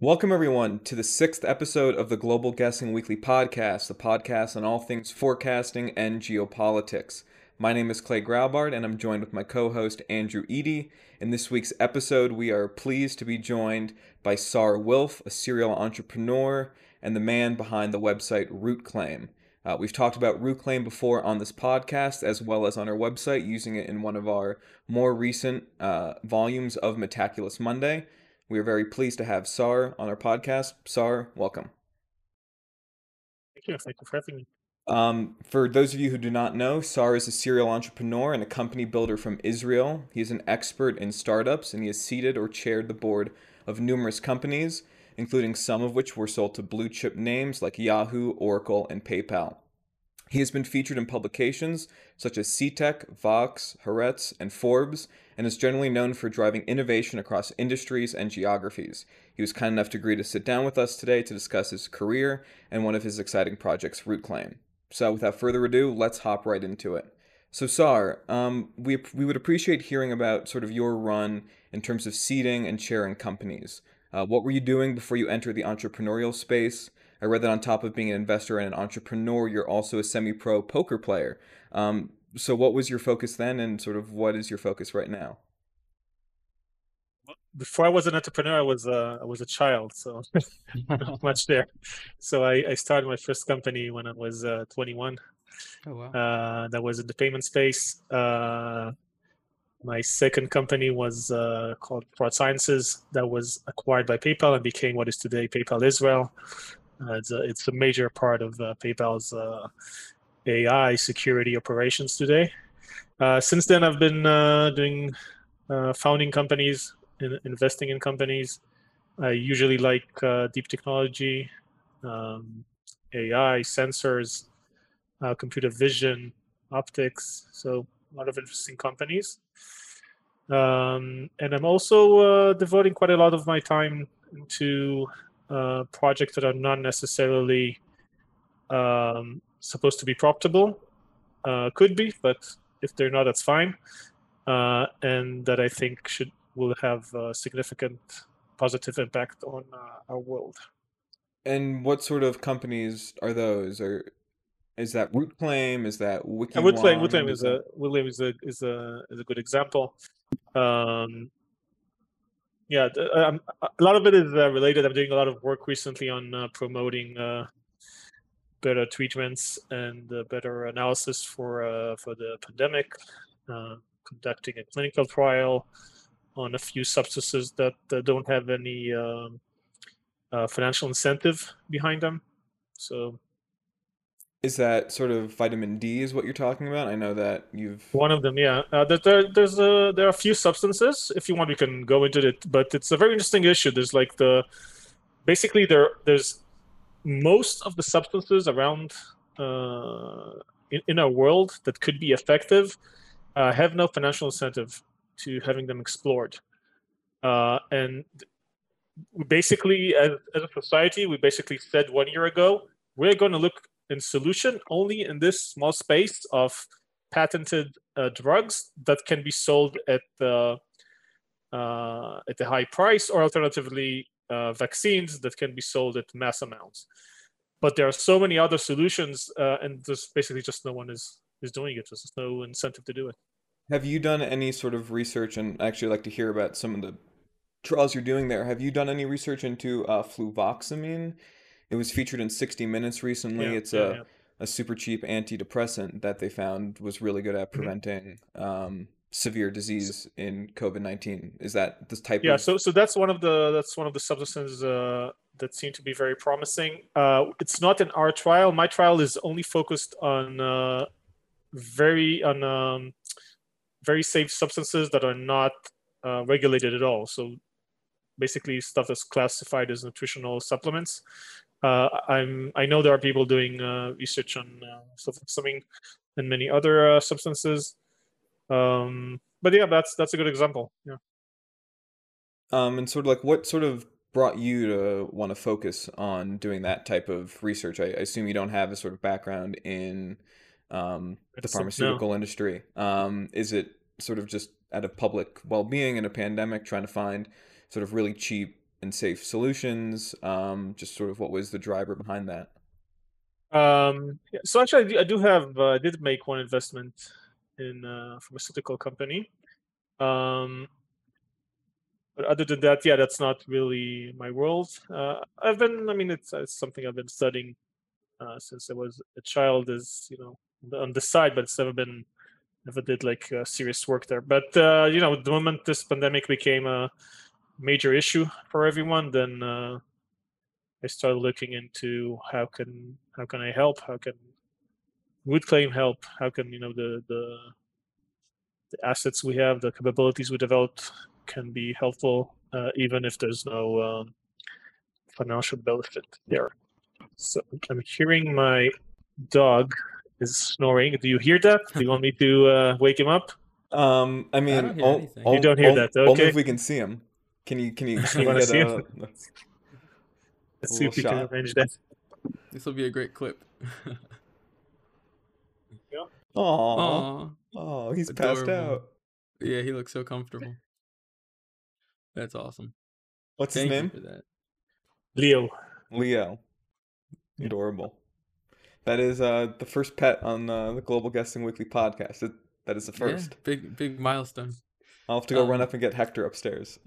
Welcome, everyone, to the sixth episode of the Global Guessing Weekly podcast, the podcast on all things forecasting and geopolitics. My name is Clay Graubard, and I'm joined with my co host, Andrew Eaddy. In this week's episode, we are pleased to be joined by Saar Wilf, a serial entrepreneur and the man behind the website RootClaim. Uh, we've talked about RootClaim before on this podcast, as well as on our website, using it in one of our more recent uh, volumes of Metaculus Monday. We are very pleased to have Saar on our podcast. Saar, welcome. Thank you. Thank you for having me. Um, for those of you who do not know, Saar is a serial entrepreneur and a company builder from Israel. He is an expert in startups and he has seated or chaired the board of numerous companies, including some of which were sold to blue chip names like Yahoo, Oracle, and PayPal. He has been featured in publications such as CTech, Vox, Haaretz, and Forbes, and is generally known for driving innovation across industries and geographies. He was kind enough to agree to sit down with us today to discuss his career and one of his exciting projects, RootClaim. So, without further ado, let's hop right into it. So, Saar, um, we, we would appreciate hearing about sort of your run in terms of seeding and sharing companies. Uh, what were you doing before you entered the entrepreneurial space? I read that on top of being an investor and an entrepreneur, you're also a semi pro poker player. Um, so, what was your focus then, and sort of what is your focus right now? Before I was an entrepreneur, I was uh, I was a child, so not much there. So I, I started my first company when I was uh, 21. Oh, wow. Uh, that was in the payment space. Uh, my second company was uh, called Fraud Sciences. That was acquired by PayPal and became what is today PayPal Israel. Uh, it's, a, it's a major part of uh, PayPal's uh, AI security operations today. Uh, since then, I've been uh, doing uh, founding companies, in, investing in companies. I usually like deep technology, um, AI, sensors, computer vision, optics. So a lot of interesting companies. Um, and I'm also devoting quite a lot of my time to uh, projects that are not necessarily um, supposed to be profitable. Uh, could be, but if they're not, that's fine. Uh, and that I think should will have a significant positive impact on uh, our world. And what sort of companies are those? Or is that RootClaim? Is that Wiki? RootClaim, RootClaim is a RootClaim is a is a is a good example. Um, yeah, um, a lot of it is uh, related. I'm doing a lot of work recently on uh, promoting uh, better treatments and uh, better analysis for uh, for the pandemic. Uh, conducting a clinical trial on a few substances that don't have any um, financial incentive behind them. So is that sort of vitamin D is what you're talking about? I know that you've one of them, yeah. Uh, there, there's a, there are a few substances. If you want, we can go into it, but it's a very interesting issue. There's like the basically there there's most of the substances around uh, in, in our world that could be effective uh, have no financial incentive to having them explored, uh, and basically as, as a society, we basically said one year ago we're going to look in solution only in this small space of patented uh, drugs that can be sold at the uh, at a high price, or alternatively, uh, vaccines that can be sold at mass amounts. But there are so many other solutions, uh, and there's basically just no one is is doing it. There's no incentive to do it. Have you done any sort of research? And I actually like to hear about some of the trials you're doing there. Have you done any research into uh, fluvoxamine it was featured in 60 Minutes recently. Yeah, it's yeah, a yeah. a super cheap antidepressant that they found was really good at mm-hmm. preventing mm-hmm. um, severe disease in COVID 19. Is that this type? Yeah. Of... So so that's one of the that's one of the substances uh, that seem to be very promising. Uh, it's not in our trial. My trial is only focused on uh, very on um, very safe substances that are not uh, regulated at all. So basically stuff that's classified as nutritional supplements I'm I know there are people doing uh, research on uh, sulfamine and many other uh, substances. Um, but yeah, that's that's a good example. Yeah. Um, and sort of like what sort of brought you to want to focus on doing that type of research? I, I assume you don't have a sort of background in um, the pharmaceutical no. industry. Um, is it sort of just out of public well-being in a pandemic, trying to find sort of really cheap and safe solutions? Um, just sort of what was the driver behind that? Um, so actually, I do, have uh, I did make one investment in a pharmaceutical company. Um, but other than that, yeah, that's not really my world. Uh, I've been, I mean, it's, it's something I've been studying uh, since I was a child, is you know on the side, but it's never been, never did like uh, serious work there. But uh, you know, the moment this pandemic became a major issue for everyone, then uh, I started looking into how can how can I help? How can RootClaim help? How can you know the the the assets we have, the capabilities we developed can be helpful, uh, even if there's no um, financial benefit there. So I'm hearing my dog is snoring. Do you hear that? Do you want me to uh, wake him up? Um, I mean, I don't you don't hear that. Okay. Only if we can see him. Can you? Can you? Can you, get a, Let's see if we shot. can arrange that. This will be a great clip. yeah. Aww. Oh, he's Adorable. passed out. Yeah, he looks so comfortable. That's awesome. What's Thank his name? for that. Leo. Leo. Adorable. That is uh, the first pet on uh, the Global Guessing Weekly podcast. It, that is the first. Yeah, big big milestone. I'll have to go um, run up and get Hector upstairs.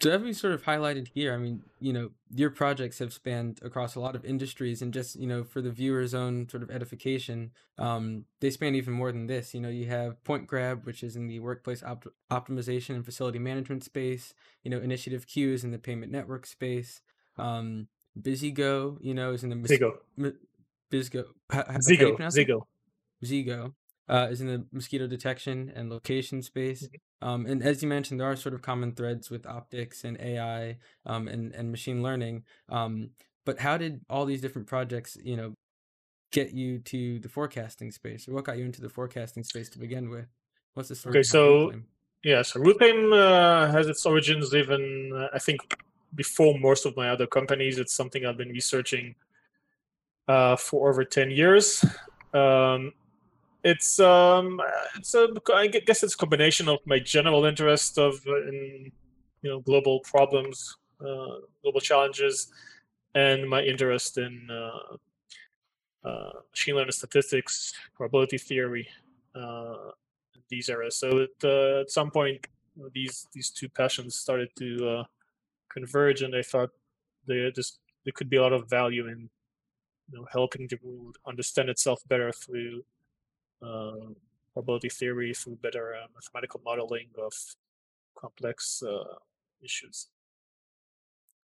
So as we sort of highlighted here, I mean, you know, your projects have spanned across a lot of industries, and just you know, for the viewer's own sort of edification, um, they span even more than this. You know, you have Point Grab, which is in the workplace op- optimization and facility management space. You know, Initiative Q is in the payment network space. Um, BusyGo, you know, is in the Zigo. M- BizGo. Zigo. Zigo. Zigo uh, is in the mosquito detection and location space. Mm-hmm. Um, and as you mentioned, there are sort of common threads with optics and AI um, and and machine learning. Um, but how did all these different projects, you know, get you to the forecasting space, or what got you into the forecasting space to begin with? What's the story? Okay, so yeah, so RootClaim uh, has its origins even uh, I think before most of my other companies. It's something I've been researching uh, for over ten years. Um, it's um it's a I guess it's a combination of my general interest of uh, in you know global problems, uh, global challenges, and my interest in uh, uh, machine learning statistics, probability theory, uh, these areas. So at, uh, at some point, these these two passions started to converge, and I thought there just there could be a lot of value in you know helping the world understand itself better through uh, probability theory through better uh, mathematical modeling of complex uh, issues.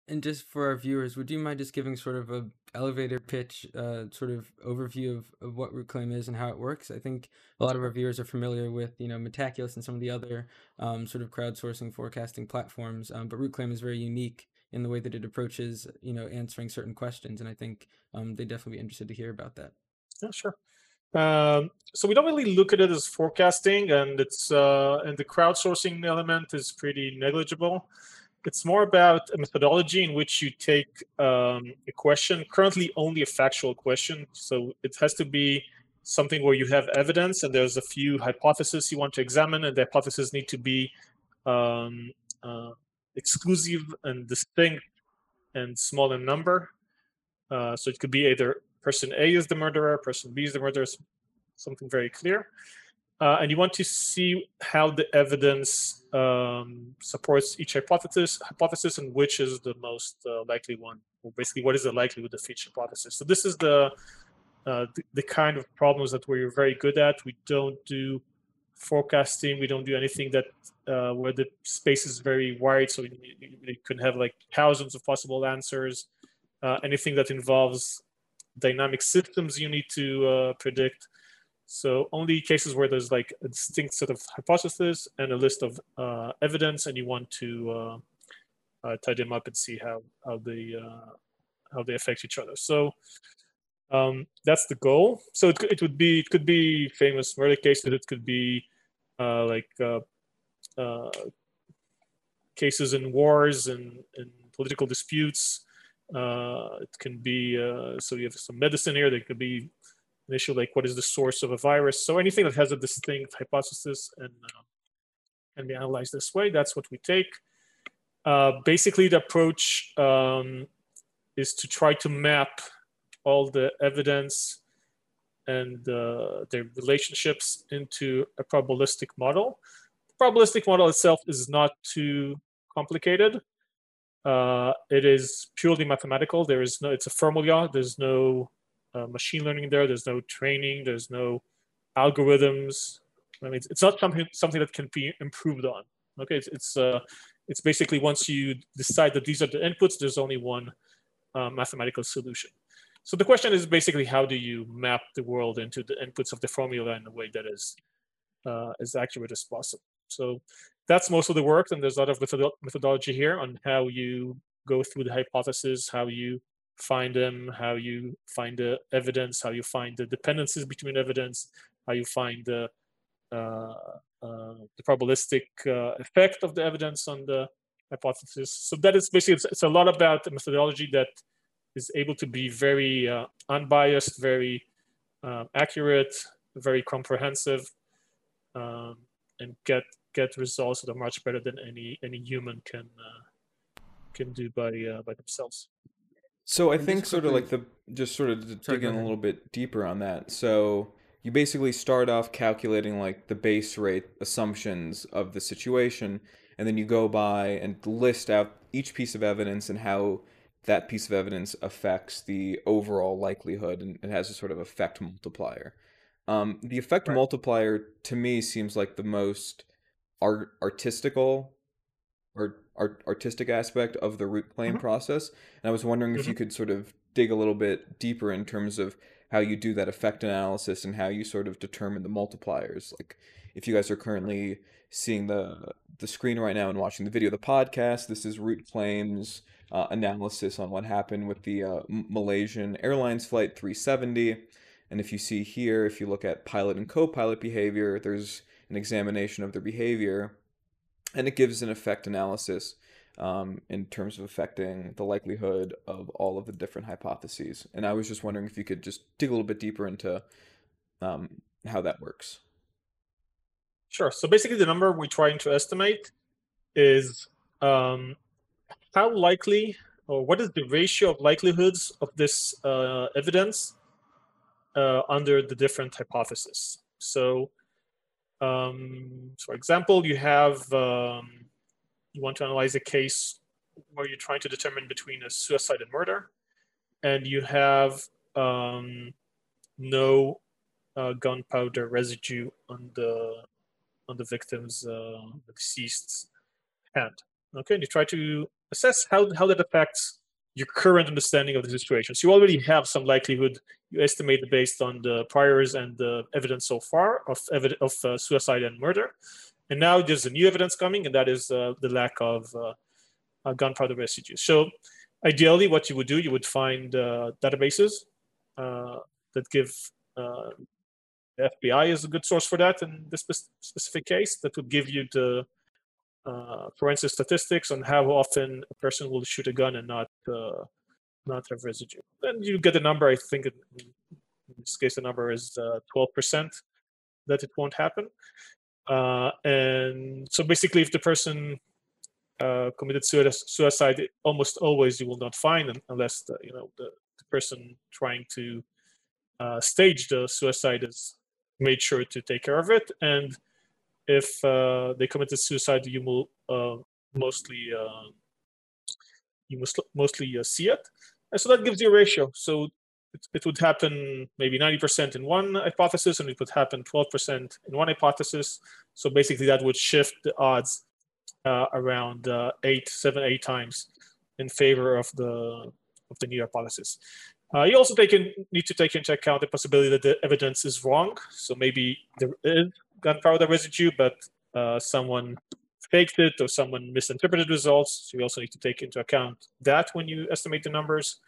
And just for our viewers, would you mind just giving sort of a elevator pitch, uh, sort of overview of, of what RootClaim is and how it works? I think a lot of our viewers are familiar with, you know, Metaculus and some of the other um, sort of crowdsourcing forecasting platforms, um, but RootClaim is very unique in the way that it approaches, you know, answering certain questions, and I think um, they'd definitely be interested to hear about that. Yeah, sure. Um, so we don't really look at it as forecasting, and it's uh, and the crowdsourcing element is pretty negligible. It's more about a methodology in which you take um, a question, currently only a factual question. So it has to be something where you have evidence, and there's a few hypotheses you want to examine, and the hypotheses need to be um, uh, exclusive and distinct and small in number. Uh, so it could be either person A is the murderer, person B is the murderer, something very clear. Uh, and you want to see how the evidence um, supports each hypothesis, hypothesis, and which is the most uh, likely one, or basically what is the likelihood of each hypothesis. So this is the, uh, the, the kind of problems that we're very good at. We don't do forecasting. We don't do anything that uh, where the space is very wide, so you, you can have like thousands of possible answers. Uh, anything that involves dynamic systems you need to uh, predict. So only cases where there's like a distinct set of hypotheses and a list of uh, evidence, and you want to uh, uh tie them up and see how how they uh, how they affect each other. So um, that's the goal. So it, it would be it could be famous murder cases. It could be like cases in wars and, and political disputes. Uh, it can be, uh, so you have some medicine here, there could be an issue like what is the source of a virus. So anything that has a distinct hypothesis and uh, can be analyzed this way, that's what we take. Uh, basically, the approach um, is to try to map all the evidence and uh, their relationships into a probabilistic model. The probabilistic model itself is not too complicated. Uh, it is purely mathematical. There is no, it's a formula. There's no uh, machine learning there. There's no training. There's no algorithms. I mean, it's, it's not something something that can be improved on. Okay, it's it's uh, it's basically once you decide that these are the inputs, there's only one uh, mathematical solution. So the question is basically how do you map the world into the inputs of the formula in a way that is uh, as accurate as possible. So that's most of the work, and there's a lot of methodology here on how you go through the hypotheses, how you find them, how you find the evidence, how you find the dependencies between evidence, how you find the uh, uh, the probabilistic uh, effect of the evidence on the hypothesis. So that is basically it's, it's, a lot about the methodology that is able to be very uh, unbiased, very uh, accurate, very comprehensive, um, and get get results that are much better than any any human can uh, can do by uh, by themselves. So I think sort of like the just sort of to dig in a little bit deeper on that. So you basically start off calculating like the base rate assumptions of the situation and then you go by and list out each piece of evidence and how that piece of evidence affects the overall likelihood and it has a sort of effect multiplier. Um, the effect right. multiplier to me seems like the most art artistical or art, artistic aspect of the root claim mm-hmm. process. And I was wondering mm-hmm. if you could sort of dig a little bit deeper in terms of how you do that effect analysis and how you sort of determine the multipliers. Like if you guys are currently seeing the the screen right now and watching the video, of the podcast, this is Root Claims uh, analysis on what happened with the uh, Malaysian Airlines flight 370. And if you see here, if you look at pilot and co-pilot behavior, there's an examination of their behavior, and it gives an effect analysis um, in terms of affecting the likelihood of all of the different hypotheses. And I was just wondering if you could just dig a little bit deeper into um, how that works. Sure. So basically, the number we're trying to estimate is um, how likely or what is the ratio of likelihoods of this uh, evidence uh, under the different hypotheses. So, um, for example, you have um, you want to analyze a case where you're trying to determine between a suicide and murder, and you have um, no uh, gunpowder residue on the on the victim's uh, deceased's hand. Okay, and you try to assess how how that affects your current understanding of the situation. So you already have some likelihood. You estimate based on the priors and the evidence so far of evidence of uh, suicide and murder. And now there's a new evidence coming, and that is uh, the lack of uh, uh, gunpowder residues. So ideally, what you would do, you would find uh, databases uh, that give the FBI is a good source for that in this specific case. That would give you the forensic statistics on how often a person will shoot a gun and not not have residue. Then you get a number. I think in this case the number is twelve percent that it won't happen. Uh, and so basically, if the person uh, committed suicide, almost always you will not find them unless the, you know the, the person trying to uh, stage the suicide has made sure to take care of it. And if uh, they committed suicide, you will uh, mostly uh, you must mostly see it. And so that gives you a ratio. So it, it would happen maybe 90% in one hypothesis and it would happen 12% in one hypothesis. So basically that would shift the odds uh, around uh, eight, seven, eight times in favor of the of the new hypothesis. Uh, you also in, need to take into account the possibility that the evidence is wrong. So maybe there is gunpowder residue, but uh, someone faked it or someone misinterpreted results. So you also need to take into account that when you estimate the numbers.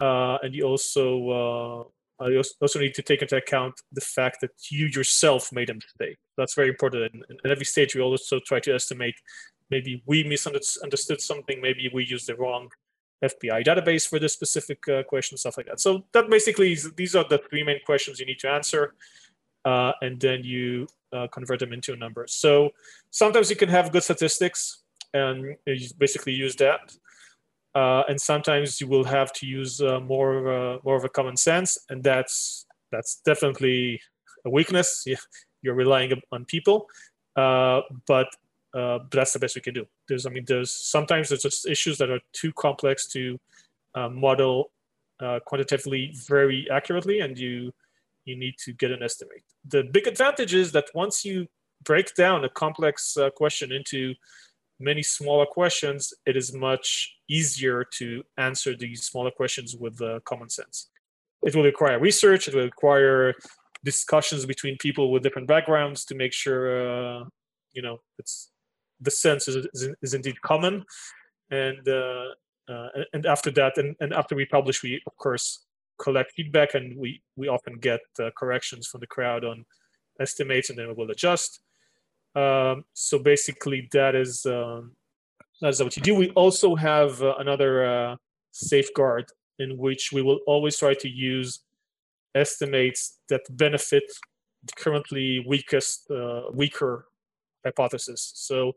Uh, and you also uh, you also need to take into account the fact that you yourself made a mistake. That's very important. And at every stage, we also try to estimate maybe we misunderstood something, maybe we used the wrong FBI database for this specific uh, question, stuff like that. So that basically is, these are the three main questions you need to answer, uh, and then you uh, convert them into a number. So sometimes you can have good statistics, and you basically use that. Uh, and sometimes you will have to use uh, more uh, more of a common sense, and that's that's definitely a weakness. You're relying on people, uh, but uh, that's the best we can do. There's, I mean, there's sometimes there's just issues that are too complex to uh, model quantitatively very accurately, and you you need to get an estimate. The big advantage is that once you break down a complex question into many smaller questions, it is much easier to answer these smaller questions with uh, common sense. It will require research, it will require discussions between people with different backgrounds to make sure, uh, you know, it's the sense is, is, is indeed common. And uh, uh, and after that, and, and after we publish, we of course collect feedback, and we we often get uh, corrections from the crowd on estimates, and then we will adjust. Um, so basically, that is um, that's what you do. We also have uh, another uh, safeguard in which we will always try to use estimates that benefit the currently weakest, uh, weaker hypothesis. So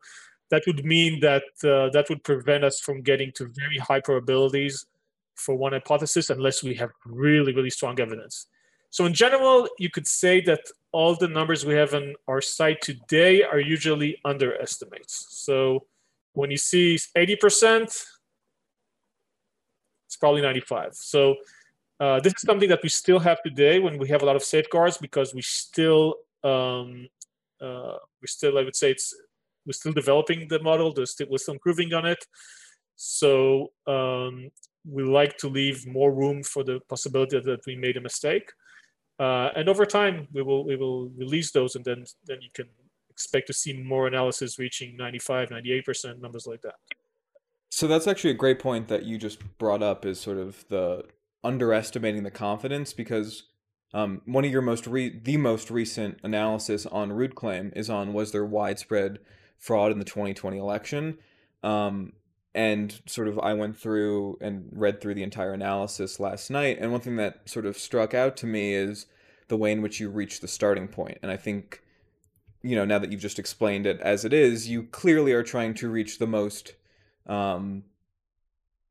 that would mean that uh, that would prevent us from getting to very high probabilities for one hypothesis unless we have really, really strong evidence. So in general, you could say that all the numbers we have on our site today are usually underestimates. So when you see 80%, it's probably 95. So uh, this is something that we still have today when we have a lot of safeguards because we still, um, uh, we still, I would say it's, we're still developing the model, There's still, we're still improving on it. So um, we like to leave more room for the possibility that we made a mistake. Uh, and over time, we will we will release those, and then then you can expect to see more analysis reaching 95, 98% numbers like that. So that's actually a great point that you just brought up is sort of the underestimating the confidence because um, one of your most re- the most recent analysis on root claim is on was there widespread fraud in the 2020 election um, and sort of I went through and read through the entire analysis last night, and one thing that sort of struck out to me is the way in which you reach the starting point. And I think, you know, now that you've just explained it as it is, you clearly are trying to reach the most, um,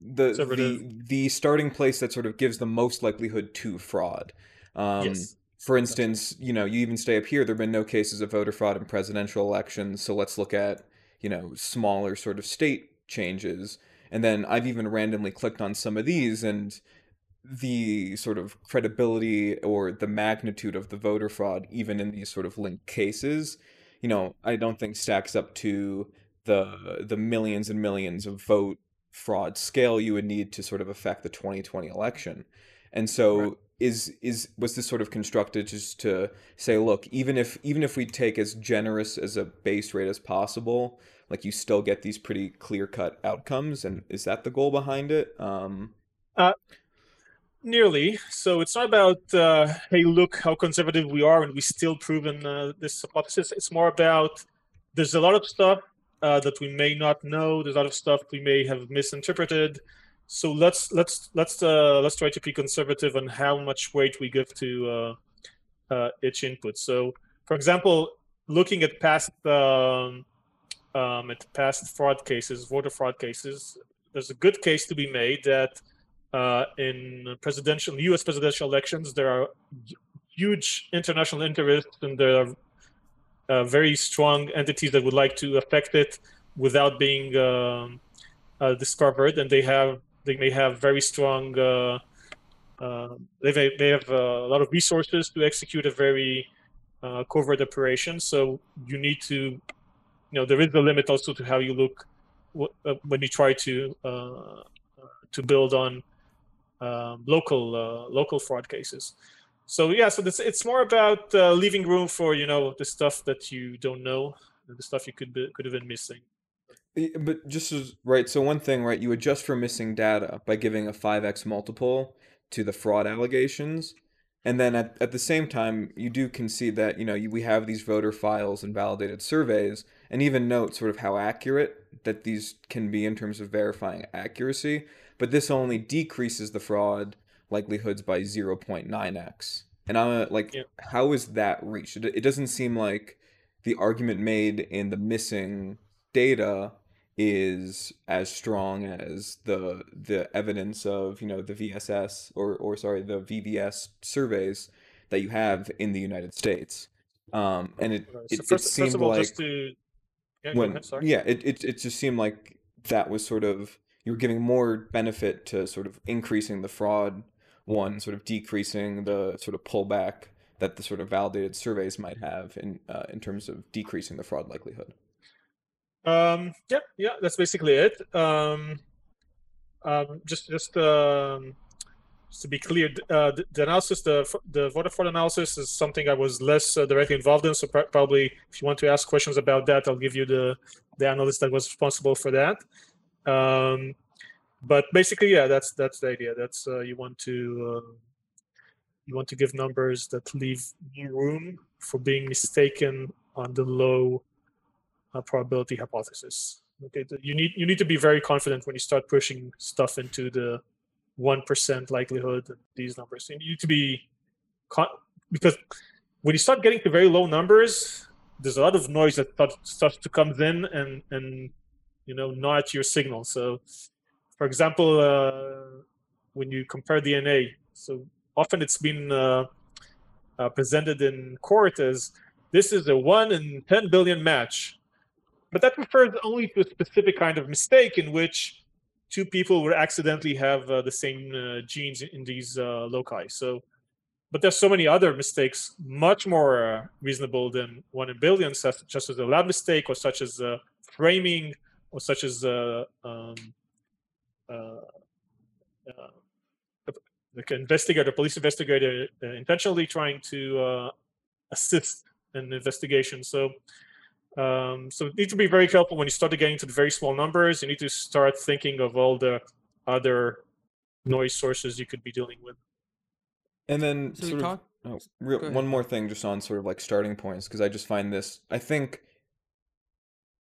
the the the starting place that sort of gives the most likelihood to fraud. Um, yes. For instance, you know, you even stay up here. There have been no cases of voter fraud in presidential elections, so let's look at you know smaller sort of state changes. And then I've even randomly clicked on some of these and the sort of credibility or the magnitude of the voter fraud, even in these sort of linked cases, you know, I don't think stacks up to the the millions and millions of vote fraud scale you would need to sort of affect the 2020 election. And so right. is is was this sort of constructed just to say, look, even if even if we take as generous as a base rate as possible, like you still get these pretty clear cut outcomes and is that the goal behind it? Um uh nearly. So it's not about uh hey look how conservative we are and we still proven uh, this hypothesis. It's more about there's a lot of stuff uh, that we may not know. There's a lot of stuff we may have misinterpreted. So let's let's let's uh, let's try to be conservative on how much weight we give to uh, uh, each input. So for example looking at past um, um, at past fraud cases, voter fraud cases, there's a good case to be made that uh, in presidential U.S. presidential elections there are huge international interests and there are uh, very strong entities that would like to affect it without being um, uh, discovered, and they have they may have very strong. Uh, uh, they may, they have a lot of resources to execute a very uh, covert operation. So you need to you know there is a limit also to how you look uh, when you try to uh, to build on um, local uh, local fraud cases. So yeah, so this, it's more about uh, leaving room for you know the stuff that you don't know, the stuff you could be, could have been missing. But just as right, so one thing, right, you adjust for missing data by giving a five x multiple to the fraud allegations and then at, at the same time, you do concede that, you know, we have these voter files and validated surveys, and even note sort of how accurate that these can be in terms of verifying accuracy. But this only decreases the fraud likelihoods by 0.9x. And I'm like, yeah. how is that reached? It, it doesn't seem like the argument made in the missing data is as strong as the the evidence of you know the VSS or or sorry the VBS surveys that you have in the United States. Um, and it it, so first, it seemed all, like to... yeah, when ahead, yeah it, it it just seemed like that was sort of you were giving more benefit to sort of increasing the fraud one sort of decreasing the sort of pullback that the sort of validated surveys might have in uh, in terms of decreasing the fraud likelihood. Um, yeah, yeah, that's basically it. Um, um, just just um, just to be clear, uh, the, the, analysis, the the fraud analysis, is something I was less uh, directly involved in. So pr- probably, if you want to ask questions about that, I'll give you the the analyst that was responsible for that. Um, but basically, yeah, that's that's the idea. That's uh, you want to uh, you want to give numbers that leave room for being mistaken on the low uh, probability hypothesis. Okay, you need you need to be very confident when you start pushing stuff into the one percent likelihood. These numbers you need to be because when you start getting to very low numbers, there's a lot of noise that starts to come in and and you know not your signal. So for example, uh, when you compare DNA, so often it's been uh, uh, presented in court as this is a one in 10 billion match. But that refers only to a specific kind of mistake in which two people would accidentally have uh, the same uh, genes in these uh, loci. So, but there's so many other mistakes, much more reasonable than one in billions, such, such as a lab mistake, or such as framing, or such as um, uh, uh, the investigator, police investigator, uh, intentionally trying to assist an investigation. So, um, so you need to be very careful when you start getting to the very small numbers. You need to start thinking of all the other noise sources you could be dealing with. And then so sort of, oh, real, one more thing just on sort of like starting points because I just find this I think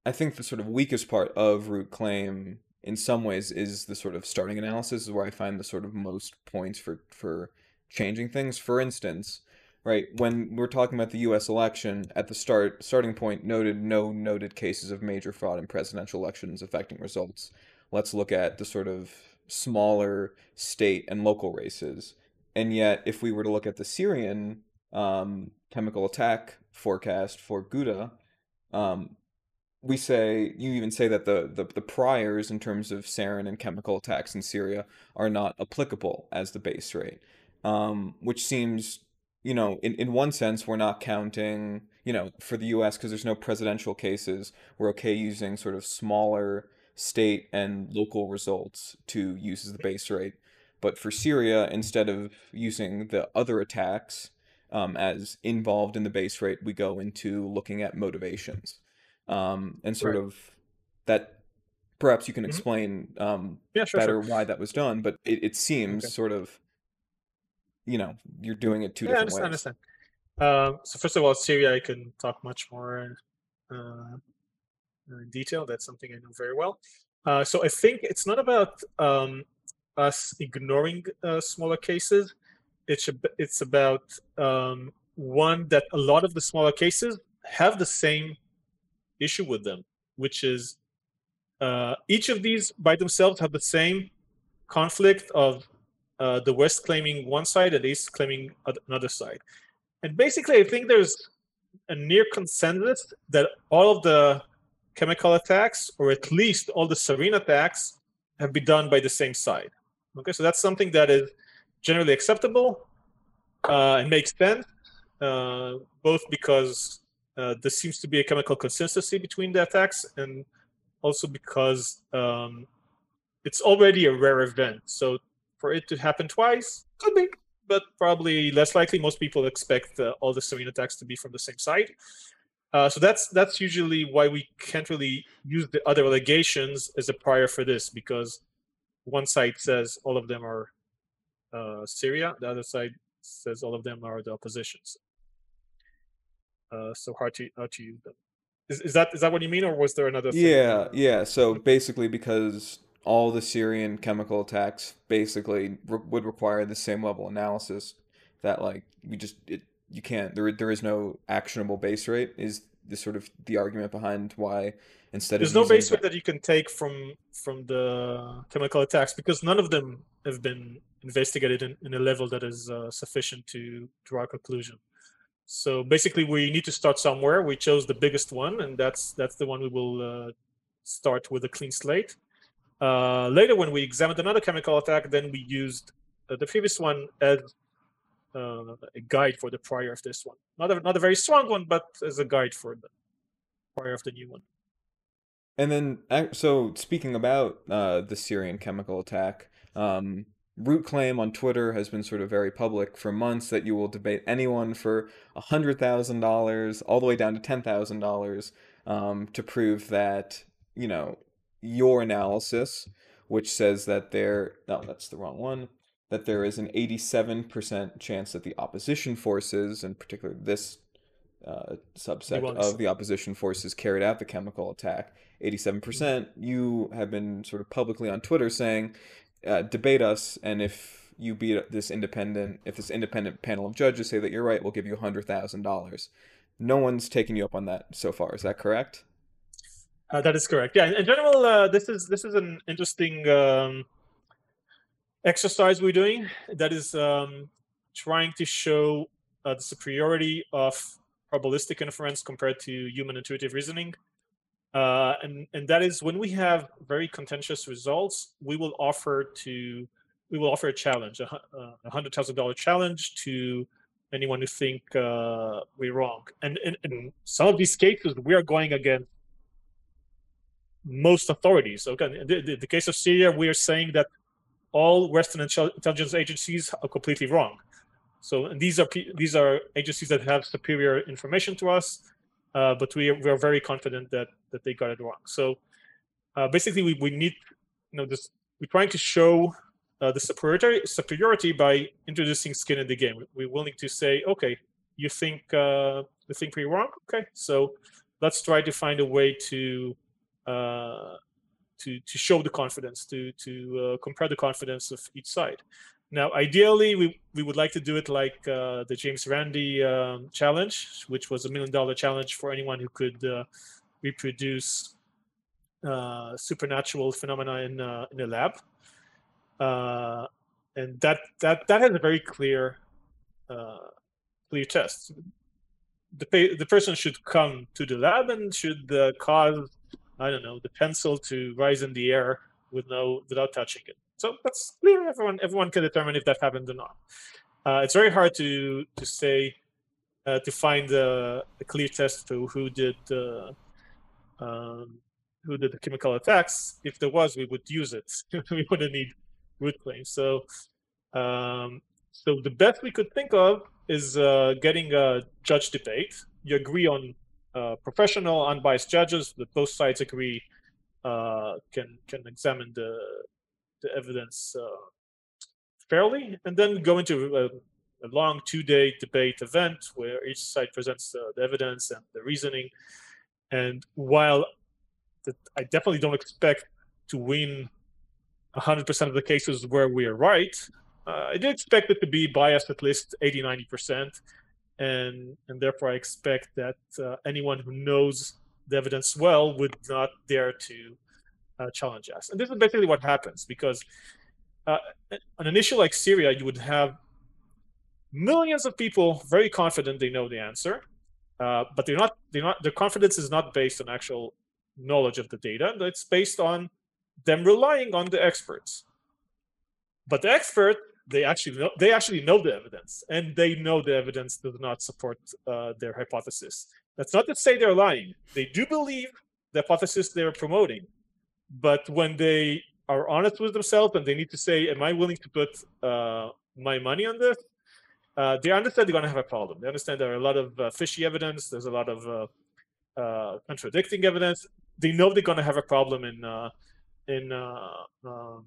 I think the sort of weakest part of root claim in some ways is the sort of starting analysis is where I find the sort of most points for for changing things. For instance, right when we're talking about the U.S. election at the start starting point noted no noted cases of major fraud in presidential elections affecting results. Let's look at the sort of smaller state and local races. And yet, if we were to look at the Syrian um, chemical attack forecast for Ghouta, um, we say you even say that the, the the priors in terms of sarin and chemical attacks in Syria are not applicable as the base rate, um, which seems you know in in one sense we're not counting you know for the U.S. because there's no presidential cases we're okay using sort of smaller state and local results to use as the base rate, but for Syria instead of using the other attacks um, as involved in the base rate, we go into looking at motivations um, and sort right. of that perhaps you can mm-hmm. explain um, yeah, sure, better sure. why that was done but it, it seems okay. sort of you know you're doing it two yeah, different I understand, ways. understand. Uh, so first of all syria i can talk much more uh, in detail. That's something i know very well. Uh, so i think it's not about um, us ignoring uh, smaller cases. It's, it's about um, one that a lot of the smaller cases have the same issue with them, which is uh, each of these by themselves have the same conflict of uh, the West claiming one side and the East claiming another side. And basically, I think there's a near consensus that all of the chemical attacks, or at least all the sarin attacks, have been done by the same side. Okay, so that's something that is generally acceptable uh, and makes sense, uh, both because uh, there seems to be a chemical consistency between the attacks, and also because um, it's already a rare event. So for it to happen twice could be, but probably less likely. Most people expect uh, all the sarin attacks to be from the same side. Uh, so that's that's usually why we can't really use the other allegations as a prior for this because one side says all of them are uh, Syria, the other side says all of them are the oppositions uh, so hard to hard to use them. Is, is that is that what you mean, or was there another? Thing? Yeah, yeah. So basically, because all the Syrian chemical attacks basically re- would require the same level analysis that like we just it you can't there there is no actionable base rate is the sort of the argument behind why instead of there's no base rate that you can take from from the chemical attacks because none of them have been investigated in, in a level that is uh, sufficient to draw a conclusion. So basically, we need to start somewhere. We chose the biggest one, and that's that's the one we will uh, start with a clean slate. Uh, later, when we examined another chemical attack, then we used uh, the previous one as uh, a guide for the prior of this one. Not a, not a very strong one, but as a guide for the prior of the new one. And then, so speaking about uh, the Syrian chemical attack, um, Root Claim on Twitter has been sort of very public for months that you will debate anyone for $100,000 all the way down to $10,000 um, to prove that, you know, your analysis, which says that there, no, that's the wrong one, that there is an 87% chance that the opposition forces, in particular this uh, subset of the opposition forces, carried out the chemical attack. 87%. You have been sort of publicly on Twitter saying uh, debate us, and if you beat this independent, if this independent panel of judges say that you're right, we'll give you hundred thousand dollars. No one's taken you up on that so far. Is that correct? Uh, that is correct. Yeah, in general, uh, this is this is an interesting um, exercise we're doing. That is um, trying to show uh, the superiority of probabilistic inference compared to human intuitive reasoning. Uh, and and that is when we have very contentious results, we will offer to we will offer a challenge, a hundred thousand dollar challenge to anyone who think uh, we're wrong. And in some of these cases, we are going against most authorities. Okay, the, the, the case of Syria, we are saying that all Western intelligence agencies are completely wrong. So these are these are agencies that have superior information to us uh, but we are, we are very confident that that they got it wrong. So uh, basically, we, we need you know this. We're trying to show uh, the superiority superiority by introducing skin in the game. We're willing to say, okay, you think uh, you think we're wrong. Okay, so let's try to find a way to uh, to to show the confidence, to to uh, compare the confidence of each side. Now, ideally, we, we would like to do it like uh, the James Randi um, challenge, which was a million dollar challenge for anyone who could uh, reproduce uh, supernatural phenomena in uh, in a lab. And that that that has a very clear clear test. The the person should come to the lab and should cause I don't know the pencil to rise in the air with no without touching it. So that's clear. Everyone everyone can determine if that happened or not. Uh, it's very hard to to say uh, to find a, a, clear test to who did uh, um, who did the chemical attacks. If there was, we would use it. we wouldn't need root claims. So um, so the best we could think of is uh, getting a judge debate. You agree on uh, professional, unbiased judges that both sides agree uh, can can examine the the evidence uh, fairly, and then go into a, a long two-day debate event where each side presents uh, the evidence and the reasoning. And while the, I definitely don't expect to win 100% of the cases where we are right, uh, I do expect it to be biased at least 80, 90%. And, and therefore, I expect that uh, anyone who knows the evidence well would not dare to uh, challenge us. And this is basically what happens because uh, on an issue like Syria, you would have millions of people very confident they know the answer, uh, but they're not. They're not. Their confidence is not based on actual knowledge of the data. It's based on them relying on the experts. But the expert, they actually know, they actually know the evidence, and they know the evidence does not support uh, their hypothesis. That's not to say they're lying. They do believe the hypothesis they're promoting, but when they are honest with themselves and they need to say, "Am I willing to put uh, my money on this?" Uh, they understand they're going to have a problem. They understand there are a lot of uh, fishy evidence. There's a lot of uh, uh, contradicting evidence. They know they're going to have a problem in uh, in um,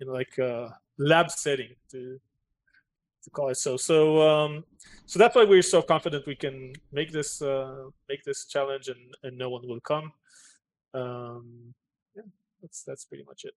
in like a lab setting to to call it so. So um, so that's why we're so confident we can make this uh, make this challenge and and no one will come um, yeah, that's that's pretty much it.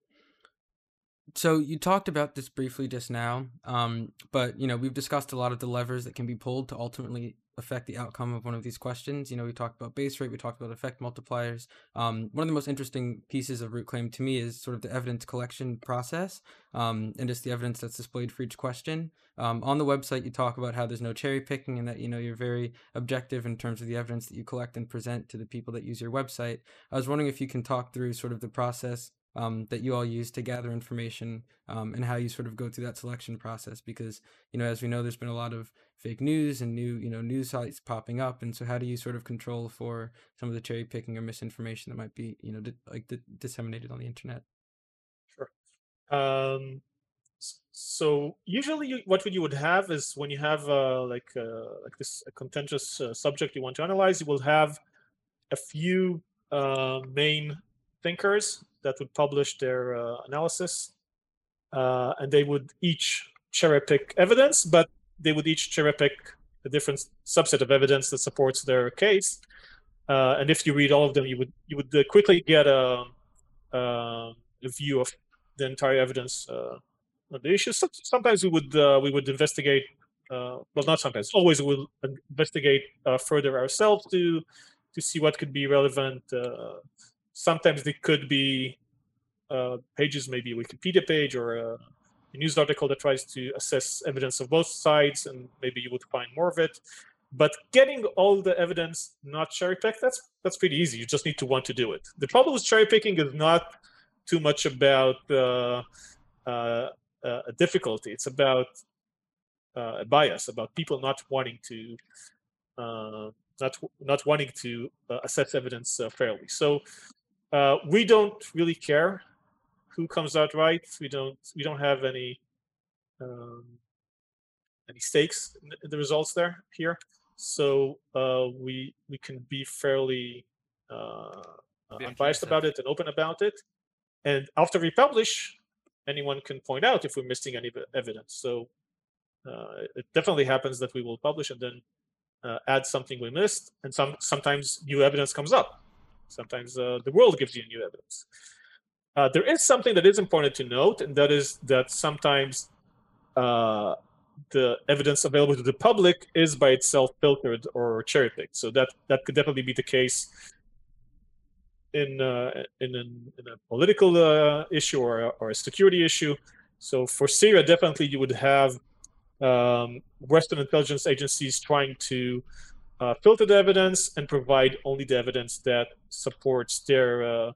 So you talked about this briefly just now, um, but you know we've discussed a lot of the levers that can be pulled to ultimately affect the outcome of one of these questions. You know, we talked about base rate, we talked about effect multipliers. Um, one of the most interesting pieces of root claim to me is sort of the evidence collection process um, and just the evidence that's displayed for each question. Um, on the website, you talk about how there's no cherry picking and that you know you're very objective in terms of the evidence that you collect and present to the people that use your website. I was wondering if you can talk through sort of the process um, that you all use to gather information um, and how you sort of go through that selection process because you know as we know there's been a lot of fake news and new you know news sites popping up and so how do you sort of control for some of the cherry picking or misinformation that might be you know di- like di- disseminated on the internet? Sure. Um, so usually you, what you would have is when you have uh, like uh, like this contentious uh, subject you want to analyze you will have a few uh, main thinkers that would publish their uh, analysis, uh, and they would each cherry pick evidence, but they would each cherry pick a different subset of evidence that supports their case. Uh, and if you read all of them, you would you would uh, quickly get a, uh, a view of the entire evidence uh, on the issue. Sometimes we would we would investigate. well, not sometimes. Always we will investigate further ourselves to to see what could be relevant sometimes they could be uh, pages, maybe a Wikipedia page or a, a, news article that tries to assess evidence of both sides, and maybe you would find more of it. But getting all the evidence not cherry picked, that's that's pretty easy. You just need to want to do it. The problem with cherry picking is not too much about uh, uh, a difficulty. It's about uh, a bias, about people not wanting to uh, not not wanting to uh, assess evidence uh, fairly. So uh, we don't really care who comes out right. We don't we don't have any um, any stakes in the results there here. So uh, we we can be fairly uh, unbiased about it and open about it. And after we publish, anyone can point out if we're missing any evidence. So uh, it definitely happens that we will publish and then uh, add something we missed, and some sometimes new evidence comes up. Sometimes uh, the world gives you new evidence. Uh, there is something that is important to note, and that is that sometimes uh, the evidence available to the public is by itself filtered or cherry picked. So that that could definitely be the case in uh, in, an, in, a political uh, issue or, or a security issue. So for Syria, definitely you would have um, Western intelligence agencies trying to uh, filter the evidence and provide only the evidence that supports their uh,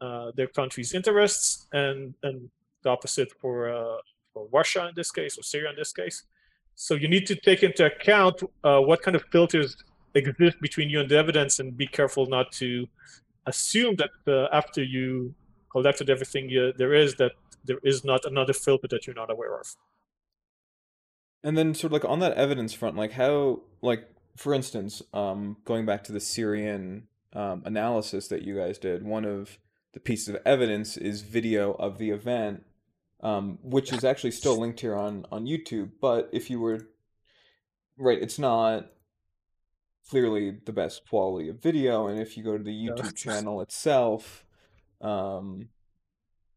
uh, their country's interests, and and the opposite for uh, for Russia in this case or Syria in this case. So you need to take into account uh, what kind of filters exist between you and the evidence, and be careful not to assume that after you collected everything you, there is that there is not another filter that you're not aware of. And then, sort of like on that evidence front, like how, like for instance, um, going back to the Syrian um, analysis that you guys did, one of the pieces of evidence is video of the event, um, which is actually still linked here on on YouTube. But if you were right, it's not clearly the best quality of video, and if you go to the YouTube channel itself, um,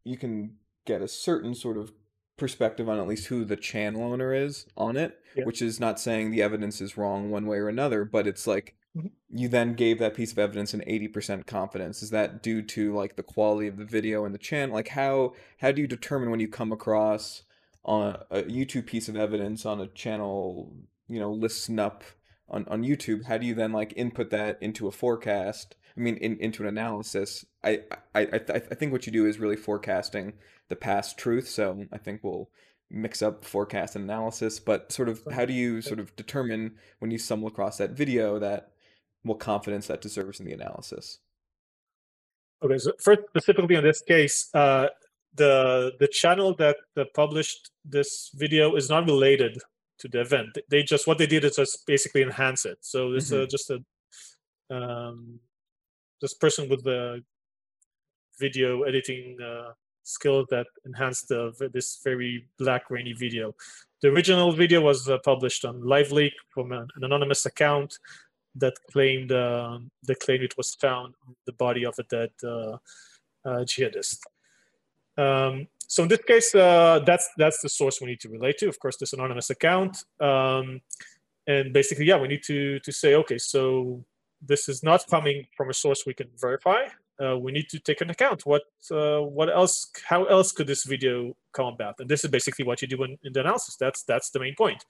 you can get a certain sort of perspective on at least who the channel owner is on it, yeah. which is not saying the evidence is wrong one way or another, but it's like mm-hmm. you then gave that piece of evidence an 80% confidence. Is that due to like the quality of the video and the channel? Like how how do you determine when you come across on a YouTube piece of evidence on a channel, you know, listen up on, on YouTube, how do you then like input that into a forecast? I mean, in, into an analysis. I, I, I, I think what you do is really forecasting the past truth. So I think we'll mix up forecast and analysis. But sort of, how do you sort of determine when you stumble across that video that what confidence that deserves in the analysis? Okay, so first specifically on this case, uh, the the channel that published this video is not related to the event. They just what they did is just basically enhance it. So it's mm-hmm. a, just a um, this person with the video editing uh, skills that enhanced the, this very black rainy video. The original video was uh, published on LiveLeak from an, an anonymous account that claimed uh, claimed it was found on the body of a dead uh, uh, jihadist. Um, so in this case, uh, that's that's the source we need to relate to. Of course, this anonymous account, um, and basically, yeah, we need to to say, okay, so this is not coming from a source we can verify. Uh, we need to take an account. What uh, what else how else could this video come about? And this is basically what you do in, in the analysis. That's that's the main point.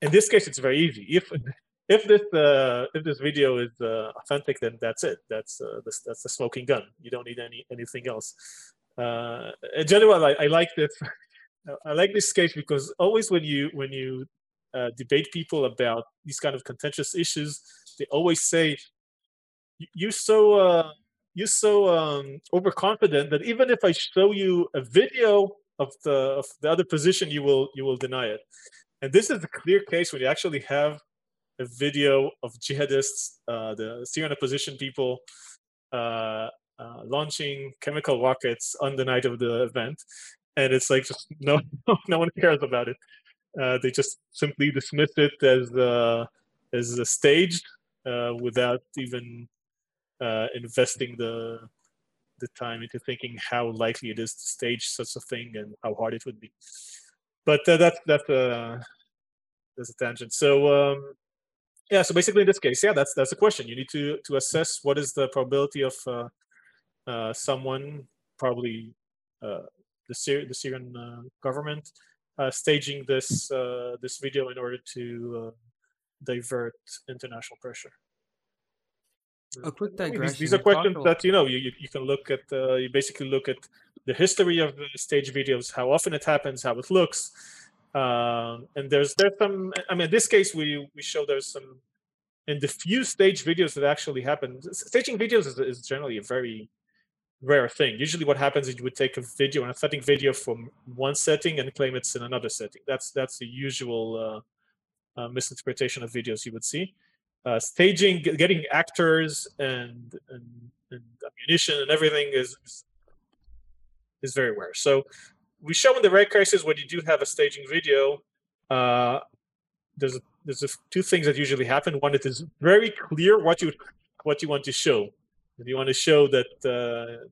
In this case it's very easy. If if this uh, if this video is uh, authentic then that's it. That's uh, this, that's the smoking gun. You don't need any anything else. Uh, in general I, I like this I like this case because always when you when you debate people about these kind of contentious issues they always say you're so you're so um, overconfident that even if I show you a video of the of the other position, you will you will deny it. And this is a clear case when you actually have a video of jihadists, uh, the Syrian opposition people, uh, uh, launching chemical rockets on the night of the event, and it's like just no no one cares about it. Uh, they just simply dismiss it as uh, as a staged uh, without even uh, investing the the time into thinking how likely it is to stage such a thing and how hard it would be. But uh, that's that's a that's a tangent. So um, yeah, so basically in this case, yeah, that's that's a question. You need to to assess what is the probability of uh, uh, someone, probably uh, the Syr- the Syrian uh, government, uh, staging this uh, this video in order to divert international pressure. A quick digression. These, these are questions that you know you, you, you can look at. Uh, you basically look at the history of the stage videos, how often it happens, how it looks, um, and there's there's some. I mean, in this case, we we show there's some in the few stage videos that actually happen. Staging videos is, is generally a very rare thing. Usually, what happens is you would take a video, an authentic video from one setting, and claim it's in another setting. That's that's the usual uh, misinterpretation of videos you would see uh, staging, getting actors and, and, and ammunition and everything is is very rare. So we show in the rare cases when you do have a staging video, uh, there's a, there's a, two things that usually happen. One, it is very clear what you what you want to show. If you want to show that uh,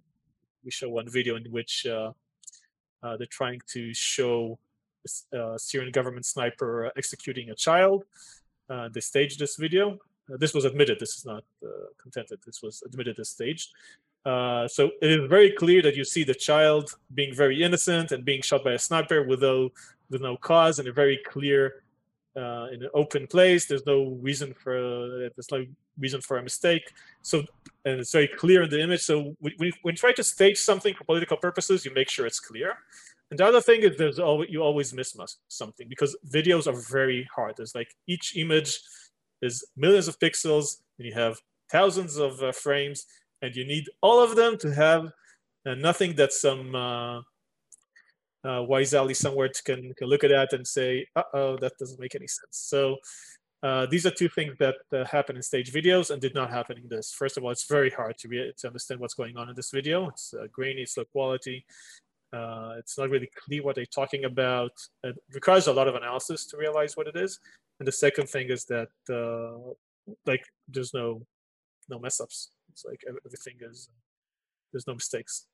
we show one video in which uh, uh, they're trying to show uh, Syrian government sniper executing a child. Uh, they staged this video. Uh, this was admitted. This is not uh, contented. This was admitted as staged. Uh, so it is very clear that you see the child being very innocent and being shot by a sniper with no, with no cause in a very clear, uh, in an open place. There's no reason for there's no reason for a mistake. So and it's very clear in the image. So when, you try to stage something for political purposes, you make sure it's clear. And the other thing is there's always you always miss something because videos are very hard. There's like each image is millions of pixels, and you have thousands of uh, frames, and you need all of them to have uh, nothing that some uh, uh, wise alley somewhere can, can look at that and say, uh-oh, that doesn't make any sense. So uh, these are two things that uh, happen in stage videos and did not happen in this. First of all, it's very hard to, to understand what's going on in this video. It's uh, grainy, it's low quality. Uh, it's not really clear what they're talking about. It requires a lot of analysis to realize what it is. And the second thing is that uh, like there's no no mess ups. It's like everything is there's no mistakes.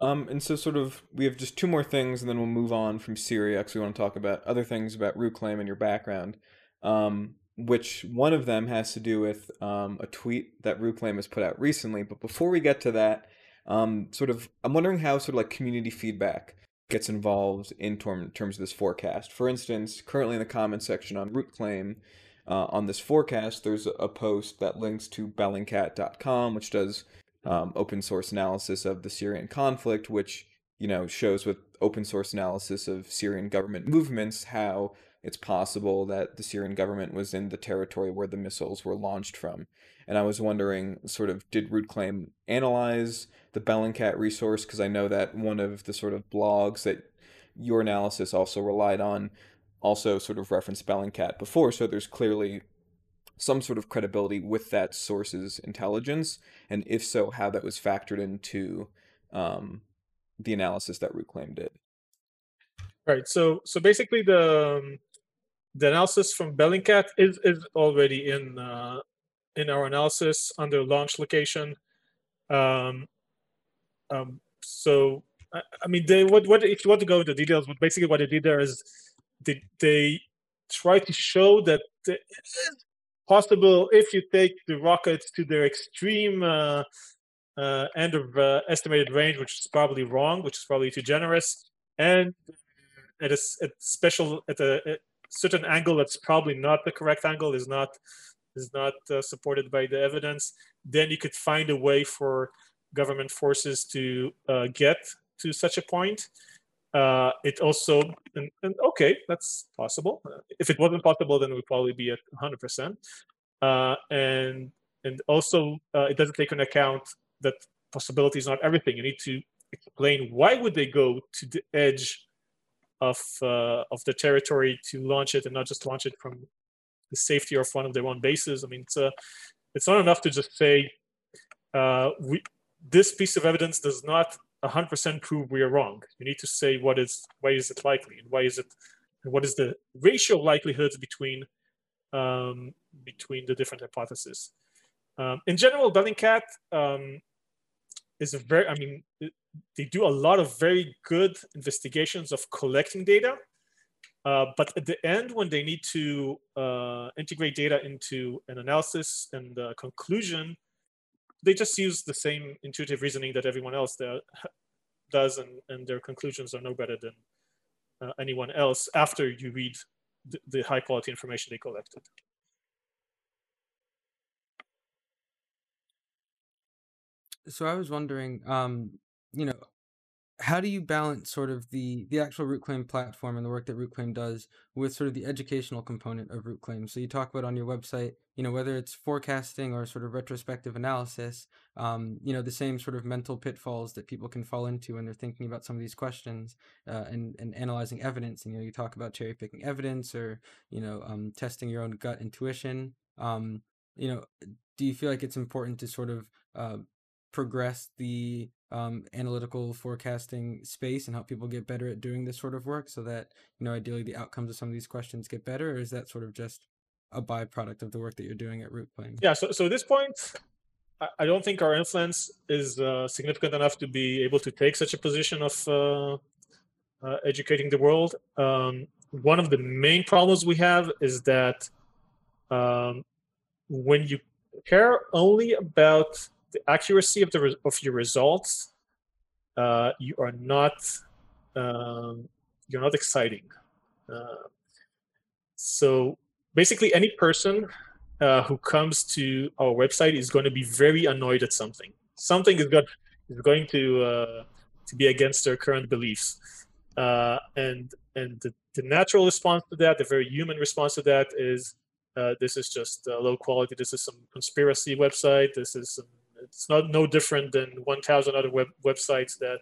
Um, and so sort of we have just two more things, and then we'll move on from Syria because we want to talk about other things about Rootclaim and your background. Um, which one of them has to do with um, a tweet that Rootclaim has put out recently. But before we get to that, um, sort of, I'm wondering how sort of like community feedback gets involved in term, terms of this forecast. For instance, currently in the comment section on Rootclaim, uh, on this forecast, there's a post that links to Bellingcat.com, which does um, open source analysis of the Syrian conflict, which you know shows with open source analysis of Syrian government movements how it's possible that the Syrian government was in the territory where the missiles were launched from. And I was wondering, sort of, did Rootclaim analyze the Bellingcat resource? Because I know that one of the sort of blogs that your analysis also relied on also sort of referenced Bellingcat before. So there's clearly some sort of credibility with that source's intelligence. And if so, how that was factored into um, the analysis that Rootclaim did. Right. So so basically the um, the analysis from Bellingcat is, is already in uh, in our analysis under launch location. Um, um, so I mean, they what what if you want to go into details, but basically what they did there is they they try to show that it is possible if you take the rockets to their extreme uh, uh, end of uh, estimated range, which is probably wrong, which is probably too generous, and at a, at special at a, a, certain angle that's probably not the correct angle is not is not uh, supported by the evidence. Then you could find a way for government forces to uh, get to such a point. Uh, it also, and, and, okay, that's possible. if it wasn't possible, then it would probably be at 100%. Uh, and and also, uh, it doesn't take into account that possibility is not everything. You need to explain why would they go to the edge of uh, of the territory to launch it and not just launch it from the safety of one of their own bases. I mean, it's a, uh, it's not enough to just say uh, we this piece of evidence does not 100% prove we are wrong. You need to say what is why is it likely and why is it and what is the ratio of likelihoods between um, between the different hypotheses. Um, in general, Bellingcat um, is a very I mean they do a lot of very good investigations of collecting data. Uh, but at the end, when they need to uh, integrate data into an analysis and conclusion, they just use the same intuitive reasoning that everyone else does, and, and their conclusions are no better than uh, anyone else after you read the, the high quality information they collected. So I was wondering, um, you know, how do you balance sort of the the actual Rootclaim platform and the work that Rootclaim does with sort of the educational component of Rootclaim? So you talk about on your website you know whether it's forecasting or sort of retrospective analysis um, you know the same sort of mental pitfalls that people can fall into when they're thinking about some of these questions uh, and and analyzing evidence. And you know you talk about cherry picking evidence or you know um, testing your own gut intuition. Um, you know do you feel like it's important to sort of uh, progress the um, analytical forecasting space and help people get better at doing this sort of work so that you know ideally the outcomes of some of these questions get better or is that sort of just a byproduct of the work that you're doing at Rootclaim yeah so, so at this point i don't think our influence is uh, significant enough to be able to take such a position of uh, uh, educating the world. Um, one of the main problems we have is that um, when you care only about the accuracy of the of your results, uh, you are not um, you're not exciting. Uh, so basically, any person uh, who comes to our website is going to be very annoyed at something. Something is going is going to uh, to be against their current beliefs, uh, and and the, the natural response to that, the very human response to that, is uh, this is just low quality. This is some conspiracy website. This is some it's not no different than 1,000 other web websites that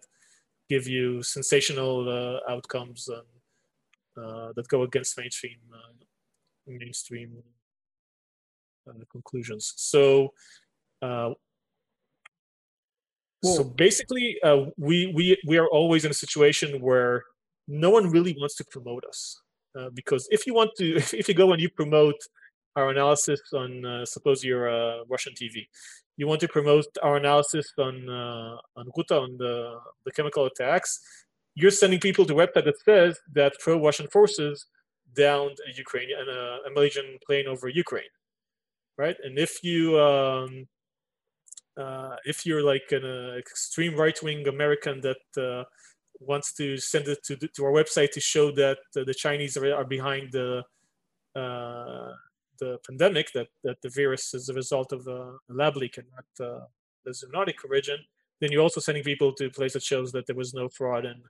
give you sensational uh, outcomes and, uh, that go against mainstream uh, mainstream uh, conclusions. So. Uh, so basically, we we we are always in a situation where no one really wants to promote us because if you want to, if you go and you promote our analysis on uh, suppose you're a Russian TV you want to promote our analysis on uh, on Ghouta on the, the chemical attacks, you're sending people to a website that says that pro-Russian forces downed a Ukrainian a Malaysian plane over Ukraine, right? And if you um, uh, if you're like an uh, extreme right-wing American that uh, wants to send it to, to our website to show that uh, the Chinese are, are behind the uh, the pandemic that, that the virus is a result of a lab leak and not uh, the zoonotic origin, then you're also sending people to a place that shows that there was no fraud in,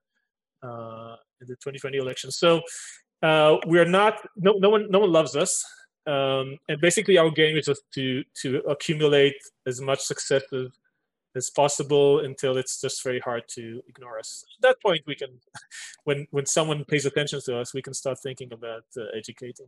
uh, in the 2020 election. So uh, we are not, no, no, one, no one loves us. Um, and basically our game is just to, to accumulate as much success as, as possible until it's just very hard to ignore us. At that point, we can, when, when someone pays attention to us, we can start thinking about uh, educating.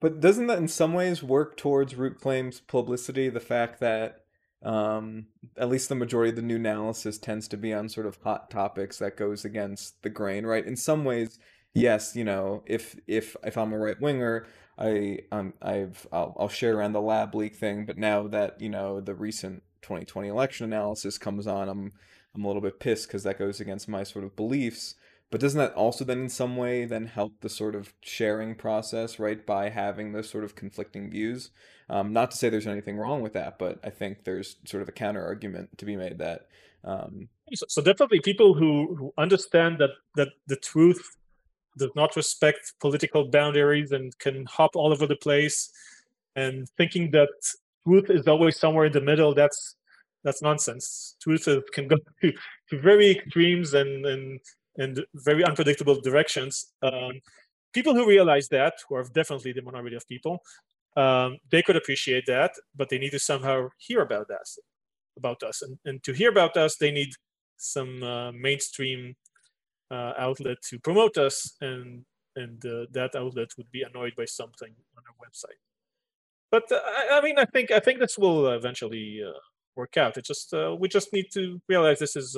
But doesn't that in some ways work towards Rootclaim's publicity? The fact that um, at least the majority of the new analysis tends to be on sort of hot topics that goes against the grain, right? In some ways, yes, you know, if if if I'm a right winger, I um I've I'll, I'll share around the lab leak thing, but now that you know the recent 2020 election analysis comes on, I'm I'm a little bit pissed because that goes against my sort of beliefs. But doesn't that also then in some way then help the sort of sharing process, right? By having those sort of conflicting views. Um, not to say there's anything wrong with that, but I think there's sort of a counter argument to be made that. Um, so, so definitely people who, who understand that that the truth does not respect political boundaries and can hop all over the place and thinking that truth is always somewhere in the middle that's that's nonsense truth can go to, to very extremes and and and very unpredictable directions um, people who realize that who are definitely the minority of people um, they could appreciate that but they need to somehow hear about us about us. And, and to hear about us they need some uh, mainstream uh, outlet to promote us and and uh, that outlet would be annoyed by something on our website. But uh, I, I, mean i think i think this will eventually uh, work out. It just uh, we just need to realize this is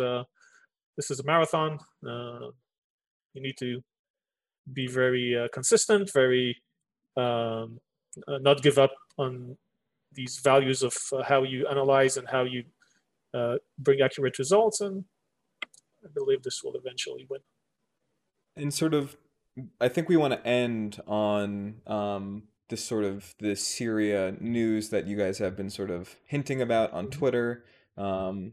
this is a marathon you need to be very consistent very um, not give up on these values of how you analyze and how you bring accurate results and I believe this will eventually win. And sort of, I think we want to end on um, this sort of the Syria news that you guys have been sort of hinting about on mm-hmm. Twitter. Um,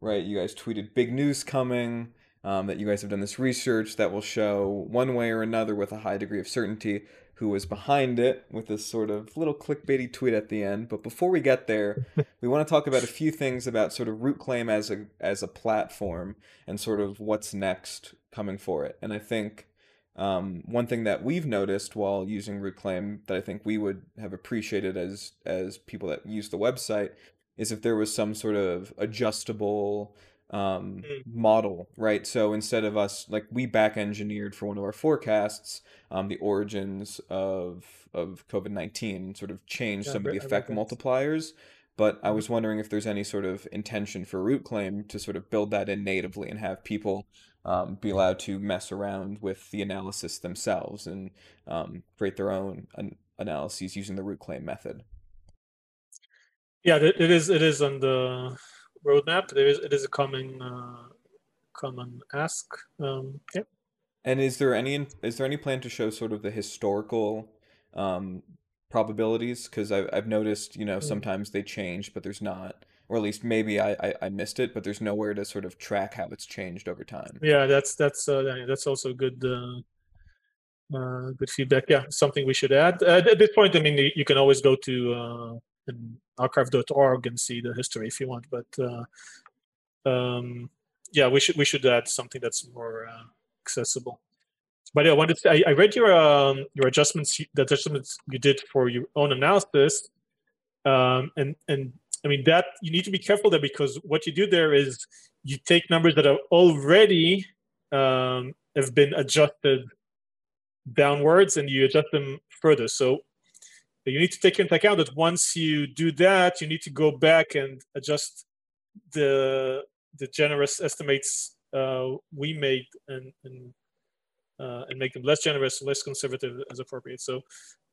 right, you guys tweeted big news coming. Um, that you guys have done this research that will show one way or another with a high degree of certainty who was behind it with this sort of little clickbaity tweet at the end. But before we get there, we want to talk about a few things about sort of Rootclaim as a as a platform and sort of what's next coming for it. And I think um, one thing that we've noticed while using Rootclaim that I think we would have appreciated as as people that use the website is if there was some sort of adjustable um, mm. model, right? So instead of us like we back engineered for one of our forecasts, um, the origins of of COVID nineteen sort of changed yeah, some of the effect multipliers. But I was mm-hmm. wondering if there's any sort of intention for Rootclaim to sort of build that in natively and have people um, be allowed to mess around with the analysis themselves and um, create their own an- analyses using the Rootclaim method. Yeah, it is. It is on the roadmap. There is it is a common uh, common ask. Um, yeah. And is there any is there any plan to show sort of the historical um, probabilities? Because I've I've noticed you know mm. sometimes they change, but there's not, or at least maybe I, I, I missed it, but there's nowhere to sort of track how it's changed over time. Yeah, that's that's uh, that's also good. Uh, uh, good feedback. Yeah, something we should add. Uh, at this point, I mean, you can always go to uh, archive.org and see the history if you want. But uh, um, yeah, we should we should add something that's more uh, accessible. But yeah, I wanted to, I, I read your um, your adjustments the adjustments you did for your own analysis, um, and and I mean that you need to be careful there because what you do there is you take numbers that are already um, have been adjusted downwards and you adjust them further. So you need to take into account that once you do that, you need to go back and adjust the the generous estimates uh, we made and and, uh, and make them less generous, less conservative as appropriate. So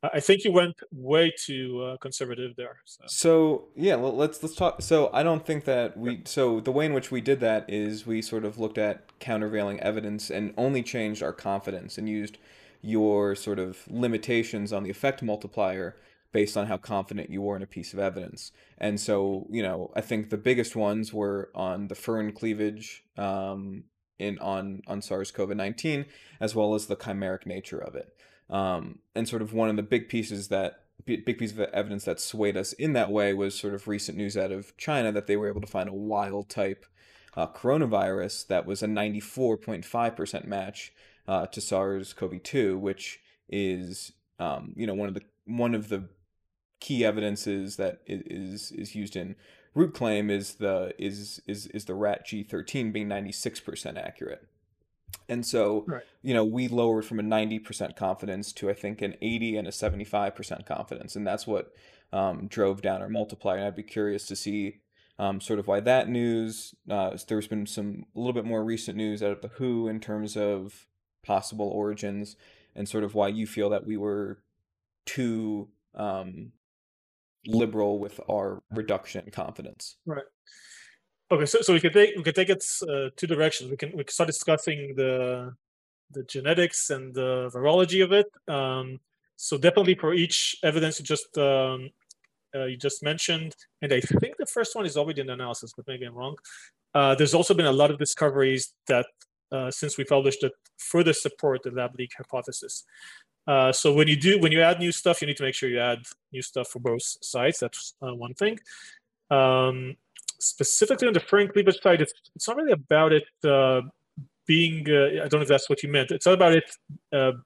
I think you went way too uh, conservative there. So. so yeah, well, let's let's talk. So I don't think that we. So the way in which we did that is we sort of looked at countervailing evidence and only changed our confidence and used your sort of limitations on the effect multiplier based on how confident you were in a piece of evidence. And so, you know, I think the biggest ones were on the furin cleavage um, in on on SARS-CoV-19, as well as the chimeric nature of it. Um, and sort of one of the big pieces that big piece of evidence that swayed us in that way was sort of recent news out of China that they were able to find a wild type uh, coronavirus that was a 94.5% match uh, to SARS-CoV-2, which is um, you know one of the one of the key evidences that is is used in root claim is the is is is the RaTG13 being 96% accurate. And so, right. you know, we lowered from a 90% confidence to I think an 80 and a 75% confidence, and that's what um, drove down our multiplier. And I'd be curious to see um, sort of why that news. Uh, there's been some a little bit more recent news out of the WHO in terms of possible origins, and sort of why you feel that we were too um, liberal with our reduction in confidence. Right. Okay, so, so we can take we can take it uh, two directions. We can we can start discussing the the genetics and the virology of it. Um, so definitely for each evidence you just um, uh, you just mentioned, and I think the first one is already in the analysis, but maybe I'm wrong. Uh, there's also been a lot of discoveries that uh, since we published it further support the lab leak hypothesis. Uh, so when you do when you add new stuff, you need to make sure you add new stuff for both sides. That's uh, one thing. Um, specifically on the furin cleavage side, it's, it's not really about it uh, being, uh, I don't know if that's what you meant. It's not about it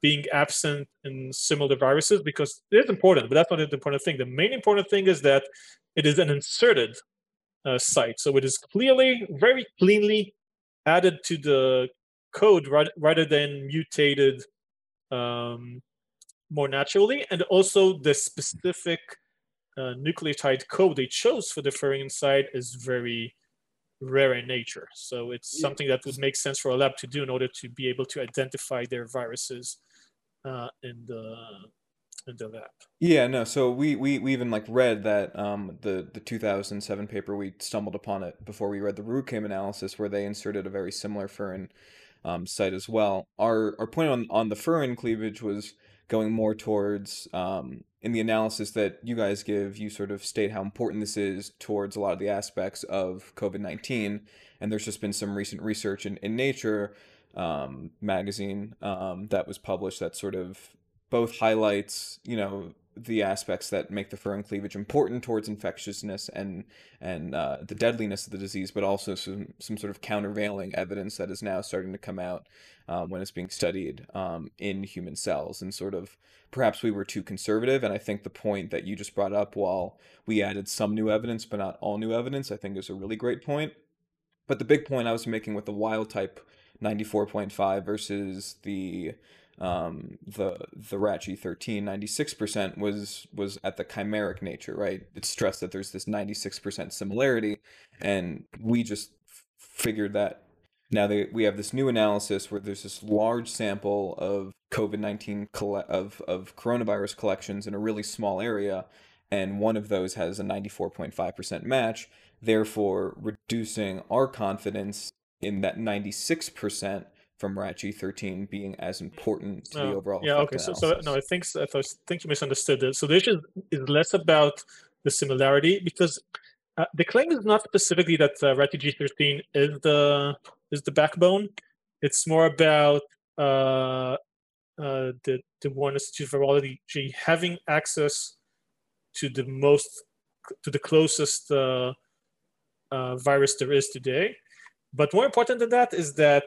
being absent in similar viruses because it is important, but that's not the important thing. The main important thing is that it is an inserted site. So it is clearly, very cleanly added to the code rather, than mutated um, more naturally. And also the specific uh, nucleotide code they chose for the furin site is very rare in nature. So it's yeah. something that would make sense for a lab to do in order to be able to identify their viruses uh, in the in the lab. Yeah, no. So we, we, we even like read that um, the the 2007 paper we stumbled upon it before we read the Rootclaim analysis where they inserted a very similar furin um, site as well. Our our point on on the furin cleavage was going more towards um, in the analysis that you guys give, you sort of state how important this is towards a lot of the aspects of COVID 19. And there's just been some recent research in, in Nature um, magazine um, that was published that sort of both highlights, you know, the aspects that make the furin cleavage important towards infectiousness and and uh, the deadliness of the disease, but also some some sort of countervailing evidence that is now starting to come out um, when it's being studied um, in human cells, and sort of perhaps we were too conservative. And I think the point that you just brought up, while we added some new evidence but not all new evidence, I think is a really great point. But the big point I was making with the wild type 94.5 versus the um, the the RaTG13 96% was was at the chimeric nature, right? It's stressed that there's this 96% similarity, and we just figured that now they, we have this new analysis where there's this large sample of COVID 19 coll- of of coronavirus collections in a really small area, and one of those has a 94.5% match, therefore reducing our confidence in that 96% from RaTG13 being as important to the oh, overall. Yeah, okay. So, so no, I think I think you misunderstood it. So the issue is less about the similarity because uh, the claim is not specifically that uh, RaTG13 is the is the backbone. It's more about uh, uh, the the Wuhan Institute of Virology having access to the most to the closest uh, uh, virus there is today. But more important than that is that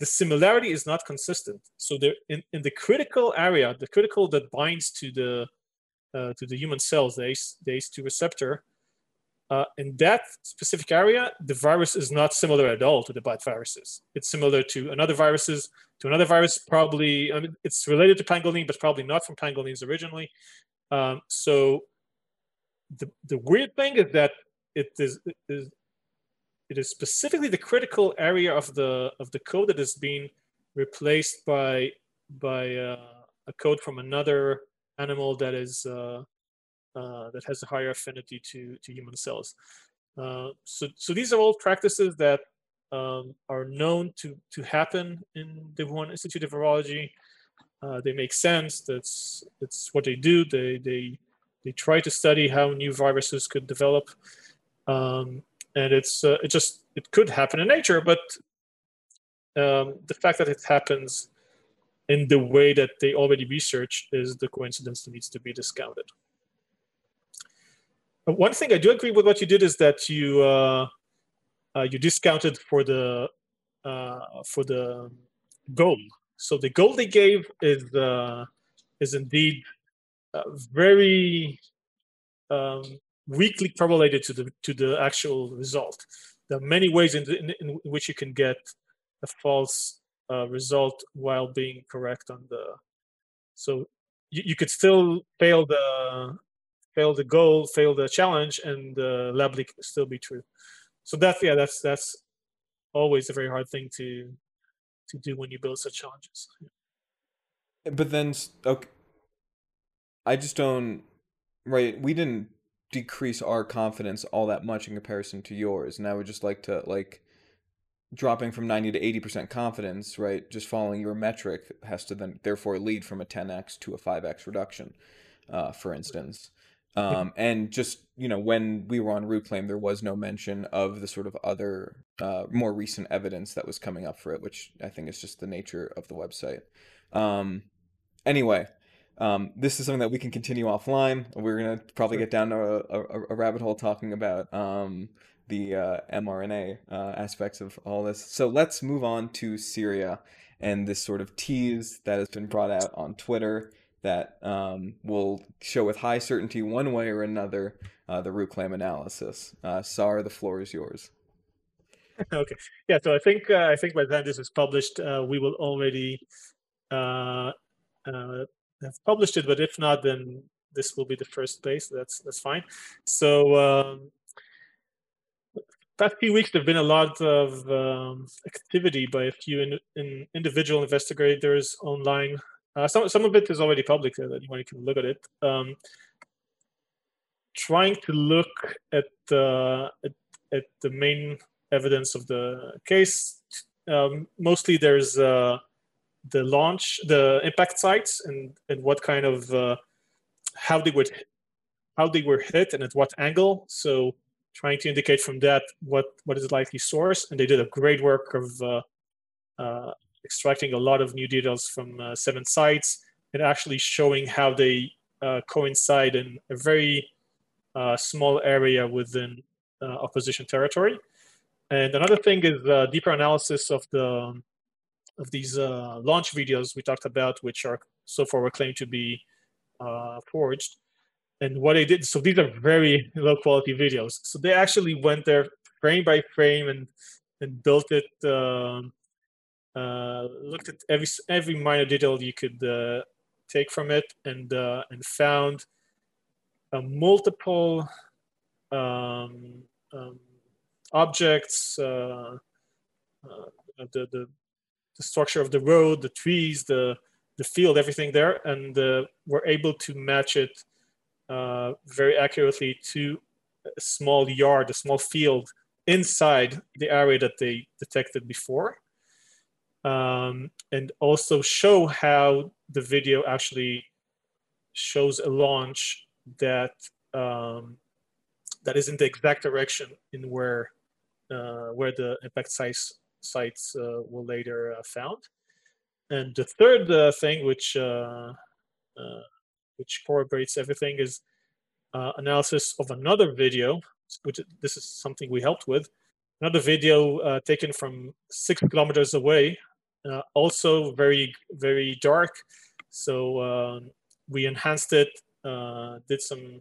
the similarity is not consistent. So there, in, in the critical area, the critical that binds to the uh, to the human cells, the, ACE, the ACE2 receptor, uh, in that specific area, the virus is not similar at all to the bad viruses. It's similar to another viruses, to another virus, probably, I mean, it's related to pangolin, but probably not from pangolins originally. Um, so the, the weird thing is that it is, it is it is specifically the critical area of the of the code that is being replaced by by uh, a code from another animal that is uh, uh, that has a higher affinity to to human cells. Uh, so so these are all practices that um, are known to to happen in the Wuhan Institute of Virology. Uh, they make sense. That's that's what they do. They they they try to study how new viruses could develop. Um, and it's uh, it just it could happen in nature, but um, the fact that it happens in the way that they already research is the coincidence that needs to be discounted. one thing I do agree with what you did is that you uh, uh, you discounted for the uh, for the goal. So the goal they gave is uh, is indeed uh, very um, weakly correlated to the to the actual result. There are many ways in, the, in, which you can get a false uh, result while being correct on the. So you, you could still fail the fail the goal, fail the challenge, and the lab leak still be true. So that's yeah, that's that's always a very hard thing to to do when you build such challenges. But then, okay, I just don't. Right, we didn't decrease our confidence all that much in comparison to yours. And I would just like to like dropping from 90 to 80% confidence, right? Just following your metric has to then therefore lead from a 10x to a 5x reduction, uh, for instance. Um, and just you know, when we were on Rootclaim, there was no mention of the sort of other uh, more recent evidence that was coming up for it, which I think is just the nature of the website. Um, anyway, um, this is something that we can continue offline. We're gonna probably get down a, a, a rabbit hole talking about um, the uh, mRNA uh, aspects of all this. So let's move on to Syria and this sort of tease that has been brought out on Twitter that um, will show with high certainty one way or another uh, the Rootclaim analysis. Uh, Saar, the floor is yours. okay. Yeah. So I think uh, I think by the time this is published, uh, we will already uh, uh, have published it. But if not, then this will be the first place. That's that's fine. So um, past few weeks, there've been a lot of um, activity by a few in, in individual investigators online. Uh, some some of it is already public, so anyone can look at it. Um, trying to look at the at, at, the main evidence of the case. Um, mostly, there's uh, the launch, the impact sites, and and what kind of uh, how they would how they were hit and at what angle. So trying to indicate from that what what is likely source, and they did a great work of uh, uh, extracting a lot of new details from uh, seven sites and actually showing how they uh, coincide in a very uh, small area within uh, opposition territory. And another thing is deeper analysis of the of these launch videos we talked about, which are so far were claimed to be forged. And what they did so these are very low quality videos. So they actually went there frame by frame and and built it um, uh, looked at every every minor detail you could uh, take from it and uh, and found multiple um, um, objects uh, uh, the, the the structure of the road the trees the the field everything there and uh, were able to match it uh, very accurately to a small yard, a small field inside the area that they detected before. Um, and also show how the video actually shows a launch that um, that is in the exact direction in where uh, where the impact size sites uh, were later uh, found. And the third uh, thing, which which corroborates everything, is analysis of another video, which this is something we helped with. Another video taken from six kilometers away, also very, very dark. So um, we enhanced it, did some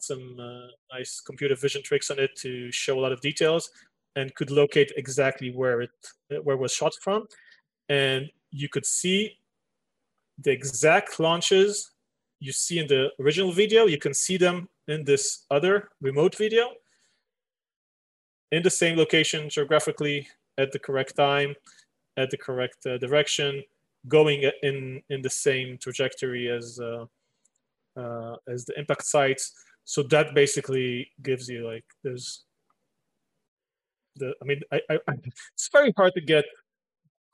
some uh, nice computer vision tricks on it to show a lot of details and could locate exactly where it where it was shot from. And you could see the exact launches you see in the original video, you can see them in this other remote video in the same location geographically at the correct time, at the correct uh, direction, going in in the same trajectory as uh, uh, as the impact sites. So that basically gives you like there's the I mean I, I it's very hard to get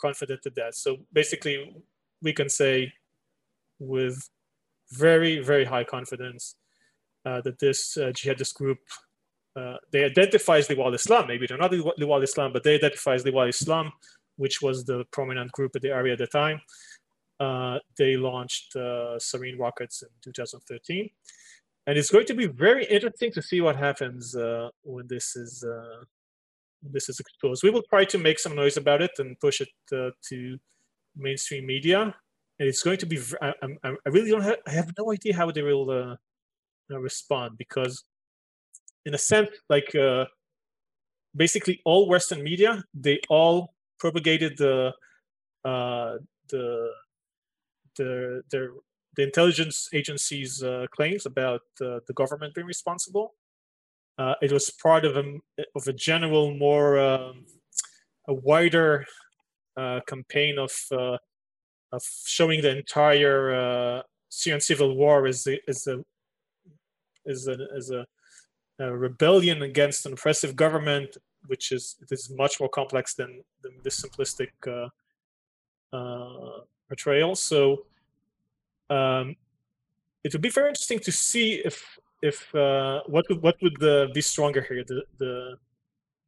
confident at that. So basically we can say with very, very high confidence uh, that this uh, jihadist group, uh, they identify as Liwa Islam. Maybe they're not Liwa Islam, but they identify as Liwa Islam, which was the prominent group in the area at the time. Uh, they launched uh, Sarin rockets in 2013. And it's going to be very interesting to see what happens uh, when this is this is exposed. We will try to make some noise about it and push it to mainstream media And it's going to be. I, I, I really don't have. I have no idea how they will uh, uh, respond because, in a sense, like uh, basically all Western media, they all propagated the uh, the the the the intelligence agencies' uh, claims about uh, the government being responsible. Uh, it was part of a of a general, more um, a wider uh, campaign of uh, of showing the entire uh, Syrian civil war is the as a as a, a rebellion against an oppressive government, which is it is much more complex than, than this simplistic uh, uh, portrayal. So um, it would be very interesting to see if if uh, what would what would uh, be stronger here the the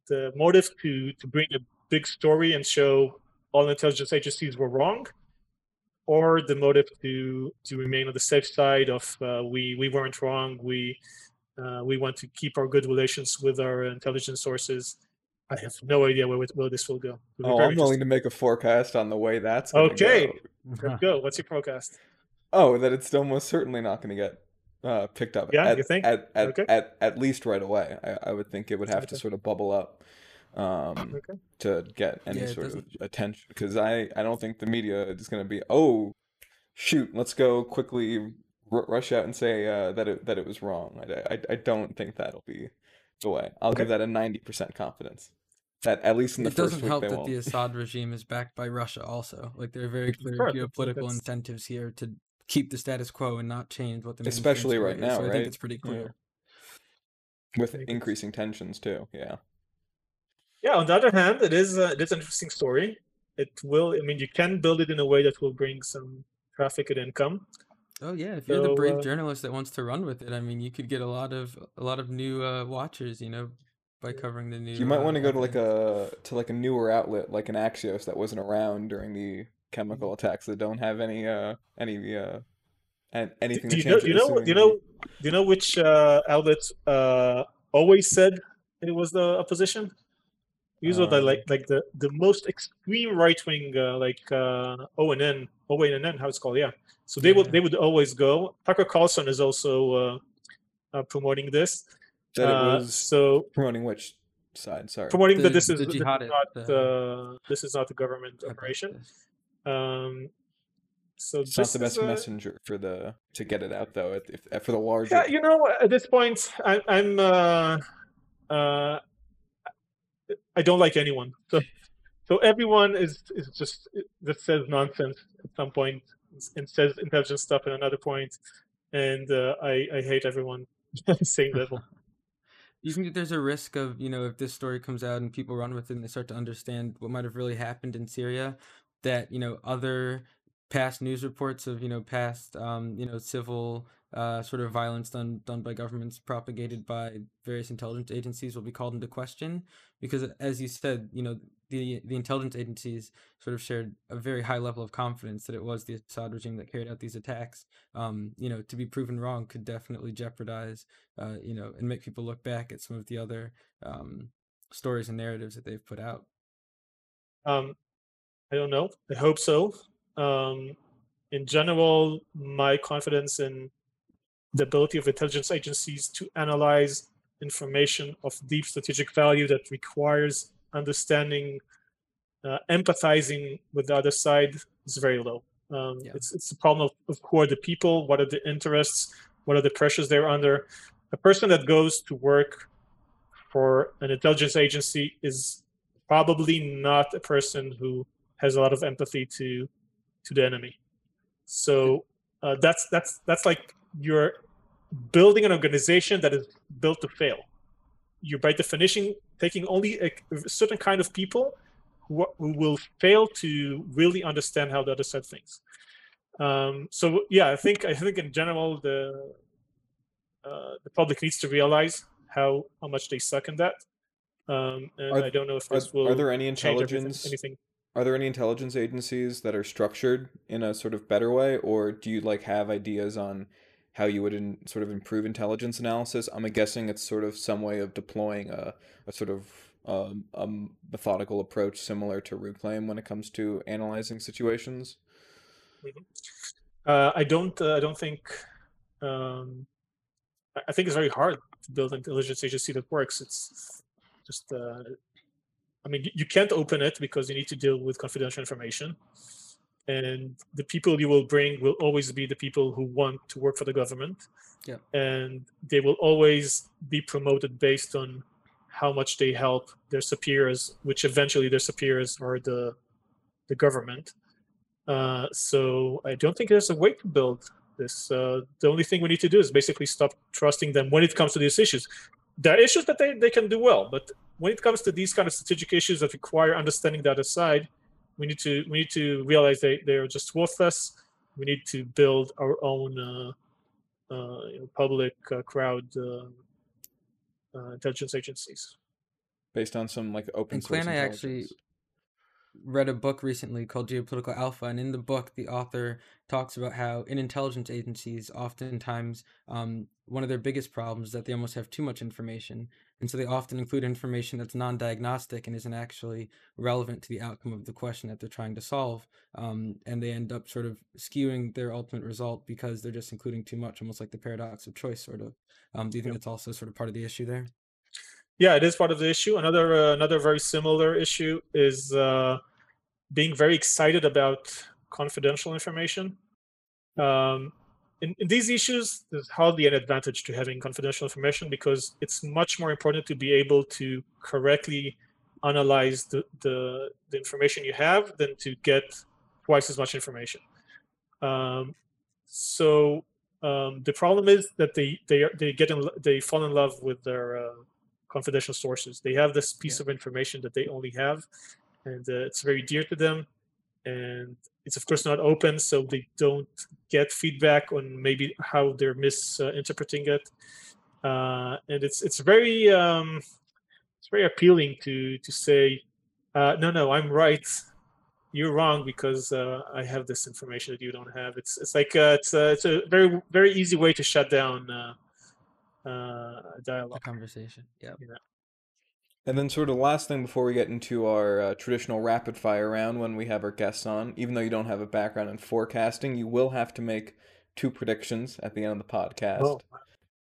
the motive to to bring a big story and show all intelligence agencies were wrong or the motive to to remain on the safe side of uh, we we weren't wrong we uh, we want to keep our good relations with our intelligence sources I have no idea where, where this will go. Oh, I'm willing to make a forecast on the way that's okay. Go. Let's go. What's your forecast? Oh, that it's still most certainly not going to get uh, picked up. Yeah, at, you think? At at, okay. at at least right away. I, I would think it would have okay. to sort of bubble up um, okay. to get any yeah, sort of attention because I I don't think the media is going to be oh shoot let's go quickly r- rush out and say uh, that it that it was wrong. I, I, I don't think that'll be the way. I'll give that a ninety percent confidence. That at least in the it first doesn't help that won't. the Assad regime is backed by Russia. Also, like there are very clear geopolitical That's... incentives here to keep the status quo and not change what the especially right now. So right? I think it's pretty clear. Yeah. With increasing tensions too, yeah. Yeah. On the other hand, it is uh, it is an interesting story. It will. I mean, you can build it in a way that will bring some traffic and income. Oh yeah, if you're so, the brave uh, journalist that wants to run with it, I mean, you could get a lot of a lot of new uh, watchers. You know, by covering the news. You might uh, want to go to like a to like a newer outlet, like an Axios that wasn't around during the chemical mm-hmm. attacks that don't have any uh any uh and anything. Do, do you know? Do you know? Do you know? Do you know which uh, outlets uh, always said it was the opposition? These are the um, like like the the most extreme right wing uh, like uh, ONN, ONN, how it's called, yeah. So they yeah. would they would always go. Tucker Carlson is also uh, uh, promoting this. That it uh, was so promoting which side? Sorry, promoting the, that this is, this is not uh, this is not the government operation. Um, so it's not the best a... messenger for the to get it out though. If, if for the larger, yeah, you know, at this point, I, I'm uh, uh, I don't like anyone. So so everyone is is just that says nonsense at some point and says intelligent stuff at another point, and uh, I I hate everyone at the same level. you think that there's a risk of you know if this story comes out and people run with it and they start to understand what might have really happened in Syria, that you know other past news reports of you know past um, you know civil uh, sort of violence done done by governments propagated by various intelligence agencies will be called into question because as you said you know the the intelligence agencies sort of shared a very high level of confidence that it was the Assad regime that carried out these attacks um, you know to be proven wrong could definitely jeopardize uh, you know and make people look back at some of the other um, stories and narratives that they've put out. Um, I don't know I hope so um, in general my confidence in the ability of intelligence agencies to analyze information of deep strategic value that requires understanding, uh, empathizing with the other side is very low. Um, yeah. It's it's the problem of, of who are the people, what are the interests, what are the pressures they're under. A person that goes to work for an intelligence agency is probably not a person who has a lot of empathy to to the enemy. So uh, that's that's that's like you're building an organization that is built to fail. You're by definition taking only a, a certain kind of people who, who, will fail to really understand how the other side thinks. Um, so yeah, I think I think in general the uh, the public needs to realize how how much they suck in that. Um, and are, I don't know if this are, will. Are there any intelligence? Anything. Are there any intelligence agencies that are structured in a sort of better way, or do you like have ideas on how you would in, sort of improve intelligence analysis. I'm guessing it's sort of some way of deploying a, a sort of um, a methodical approach similar to Rootclaim when it comes to analyzing situations. Mm-hmm. Uh, I don't. Uh, I don't think. Um, I think it's very hard to build an intelligence agency that works. It's just. Uh, I mean, you can't open it because you need to deal with confidential information and the people you will bring will always be the people who want to work for the government yeah. and they will always be promoted based on how much they help their superiors which eventually their superiors are the the government uh, so i don't think there's a way to build this. Uh, the only thing we need to do is basically stop trusting them when it comes to these issues. There are issues that they, they can do well, but when it comes to these kind of strategic issues that require understanding the other side, we need to we need to realize they they're just worthless. We need to build our own uh, uh, you know, public uh, crowd uh, uh, intelligence agencies based on some like open and source. Clan, I actually read a book recently called Geopolitical Alpha, and in the book, the author talks about how in intelligence agencies, oftentimes um, one of their biggest problems is that they almost have too much information, and so they often include information that's non-diagnostic and isn't actually relevant to the outcome of the question that they're trying to solve, um, and they end up sort of skewing their ultimate result because they're just including too much, almost like the paradox of choice, sort of. Um, do you think that's also sort of part of the issue there? yeah, it is part of the issue. Another uh, another very similar issue is uh, being very excited about confidential information. Um, in, in these issues, there's hardly an advantage to having confidential information because it's much more important to be able to correctly analyze the, the, the information you have than to get twice as much information. Um, so um, the problem is that they they they get in they fall in love with their uh, confidential sources. They have this piece yeah. of information that they only have, and uh, it's very dear to them. And it's of course not open, so they don't get feedback on maybe how they're misinterpreting it. Uh, and it's it's very um, it's very appealing to to say, uh, no, no, I'm right. You're wrong because uh, I have this information that you don't have. It's it's like uh, it's a, it's a very very easy way to shut down uh, uh, dialogue. A conversation. Yeah. And then, sort of, last thing before we get into our uh, traditional rapid fire round when we have our guests on, even though you don't have a background in forecasting, you will have to make two predictions at the end of the podcast. Oh.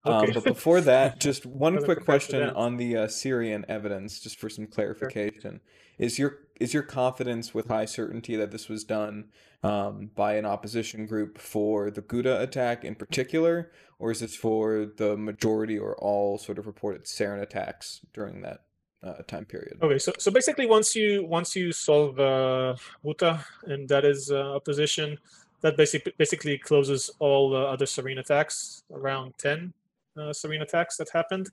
Okay. Um, but before that, just one quick question on the uh, Syrian evidence, just for some clarification. Sure. Is your is your confidence with high certainty that this was done um, by an opposition group for the Ghouta attack in particular, or is this for the majority or all sort of reported sarin attacks during that uh, time period? Okay, so so basically, once you once you solve uh, Ghouta, and that is uh, position, that basically basically closes all uh, other sarin attacks. Around ten uh, sarin attacks that happened.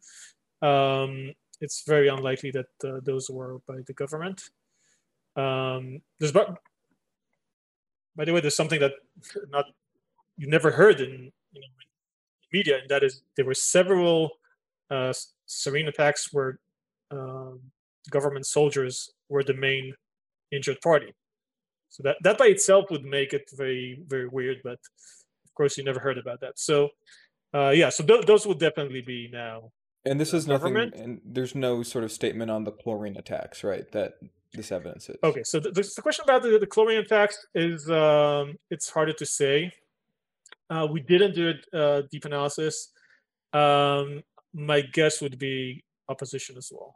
Um, it's very unlikely that uh, those were by the government. Um, there's but by the way, there's something that not you never heard in you know, media, and that is there were several uh, sarin attacks where um, government soldiers were the main injured party. So that that by itself would make it very very weird, but of course you never heard about that. So uh, yeah, so th- those would definitely be now. And this is nothing, and there's no sort of statement on the chlorine attacks, right? That this evidence is. Okay, so the, the question about the, the chlorine attacks is um, it's harder to say. Uh, we didn't do a uh, deep analysis. Um, my guess would be opposition as well.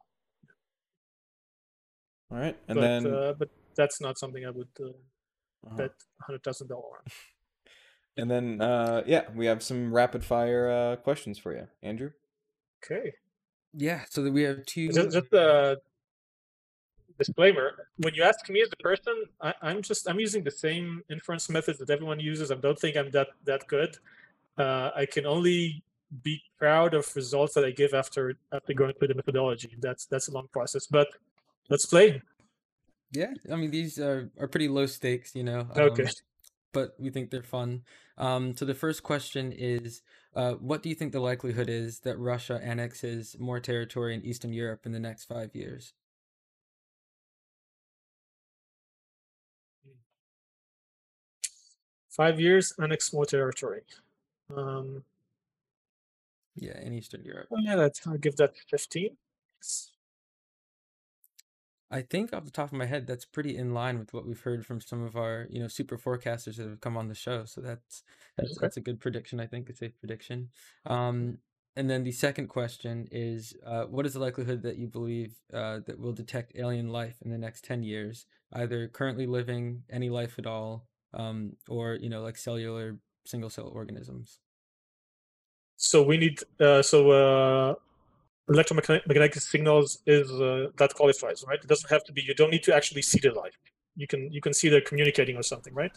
All right, and but, then uh, but that's not something I would uh, uh-huh. bet hundred thousand dollar on. And then uh, yeah, we have some rapid fire uh, questions for you, Andrew. Okay. Yeah, so that we have two. Just, just uh, disclaimer when you ask me as a person I, am just i'm using the same inference methods that everyone uses i don't think i'm that that good uh, i can only be proud of results that i give after after going through the methodology. That's that's a long process but let's play. Yeah i mean these are, are pretty low stakes you know um, okay. but we think they're fun. Um, so the first question is uh, what do you think the likelihood is that russia annexes more territory in eastern europe in the next five years? Five years, annex more territory. Um, yeah, in Eastern Europe. Oh, yeah, that I'll give that fifteen. I think off the top of my head, that's pretty in line with what we've heard from some of our, you know, super forecasters that have come on the show. So that's that's, okay. that's a good prediction. I think a safe prediction. Um, and then the second question is, uh, what is the likelihood that you believe uh, that we'll detect alien life in the next ten years, either currently living, any life at all, um, or you know like cellular single cell organisms. So we need uh, so uh, electromagnetic signals is uh, that qualifies, right? It doesn't have to be. You don't need to actually see the life. You can you can see they're communicating or something, right?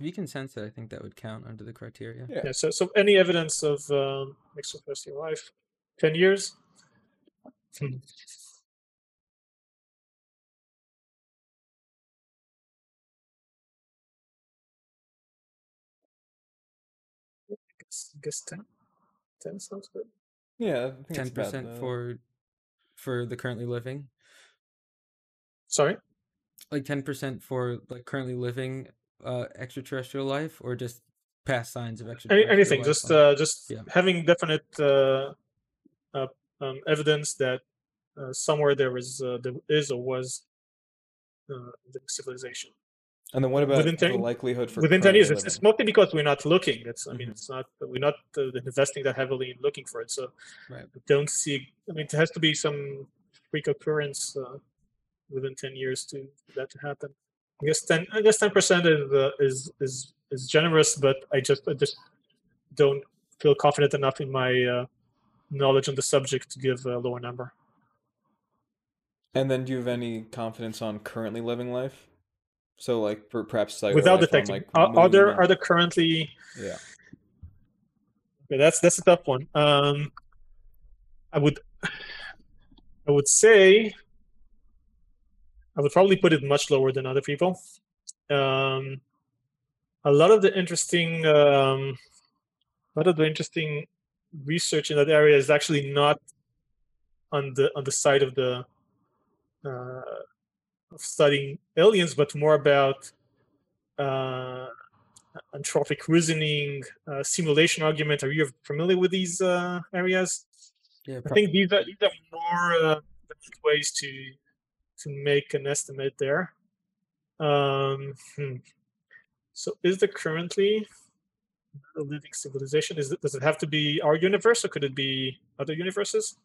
If you can sense it, I think that would count under the criteria. Yeah. yeah so, so any evidence of um, extraterrestrial life, ten years. Hmm. I guess 10. 10 sounds good. Yeah, ten percent for for the currently living. Sorry, like ten percent for like currently living uh extraterrestrial life, or just past signs of extraterrestrial. Any, anything, just uh, just yeah. having definite uh, uh, um, evidence that uh, somewhere there is uh, there is or was uh, the civilization. And then what about within 10, the likelihood for within 10 years? It's, it's, mostly because we're not looking. It's I mean, mm-hmm. it's not we're not uh, investing that heavily in looking for it. So right. don't see. I mean, it has to be some freak occurrence uh, within 10 years to that to happen. I guess 10. I guess 10 percent is uh, is is is generous, but I just I just don't feel confident enough in my uh, knowledge on the subject to give a lower number. And then, do you have any confidence on currently living life? So like per, perhaps like without detecting, like are, are, there are there currently? Yeah. Okay, that's that's a tough one. Um, I would, I would say, I would probably put it much lower than other people. Um, a lot of the interesting, um, a lot of the interesting research in that area is actually not on the on the side of the uh, studying aliens, but more about uh, anthropic reasoning, uh, simulation argument. Are you familiar with these uh, areas? Yeah, I think these are these are more uh, ways to to make an estimate there. Um, hmm. So, is there currently a living civilization? Is it, does it have to be our universe, or could it be other universes?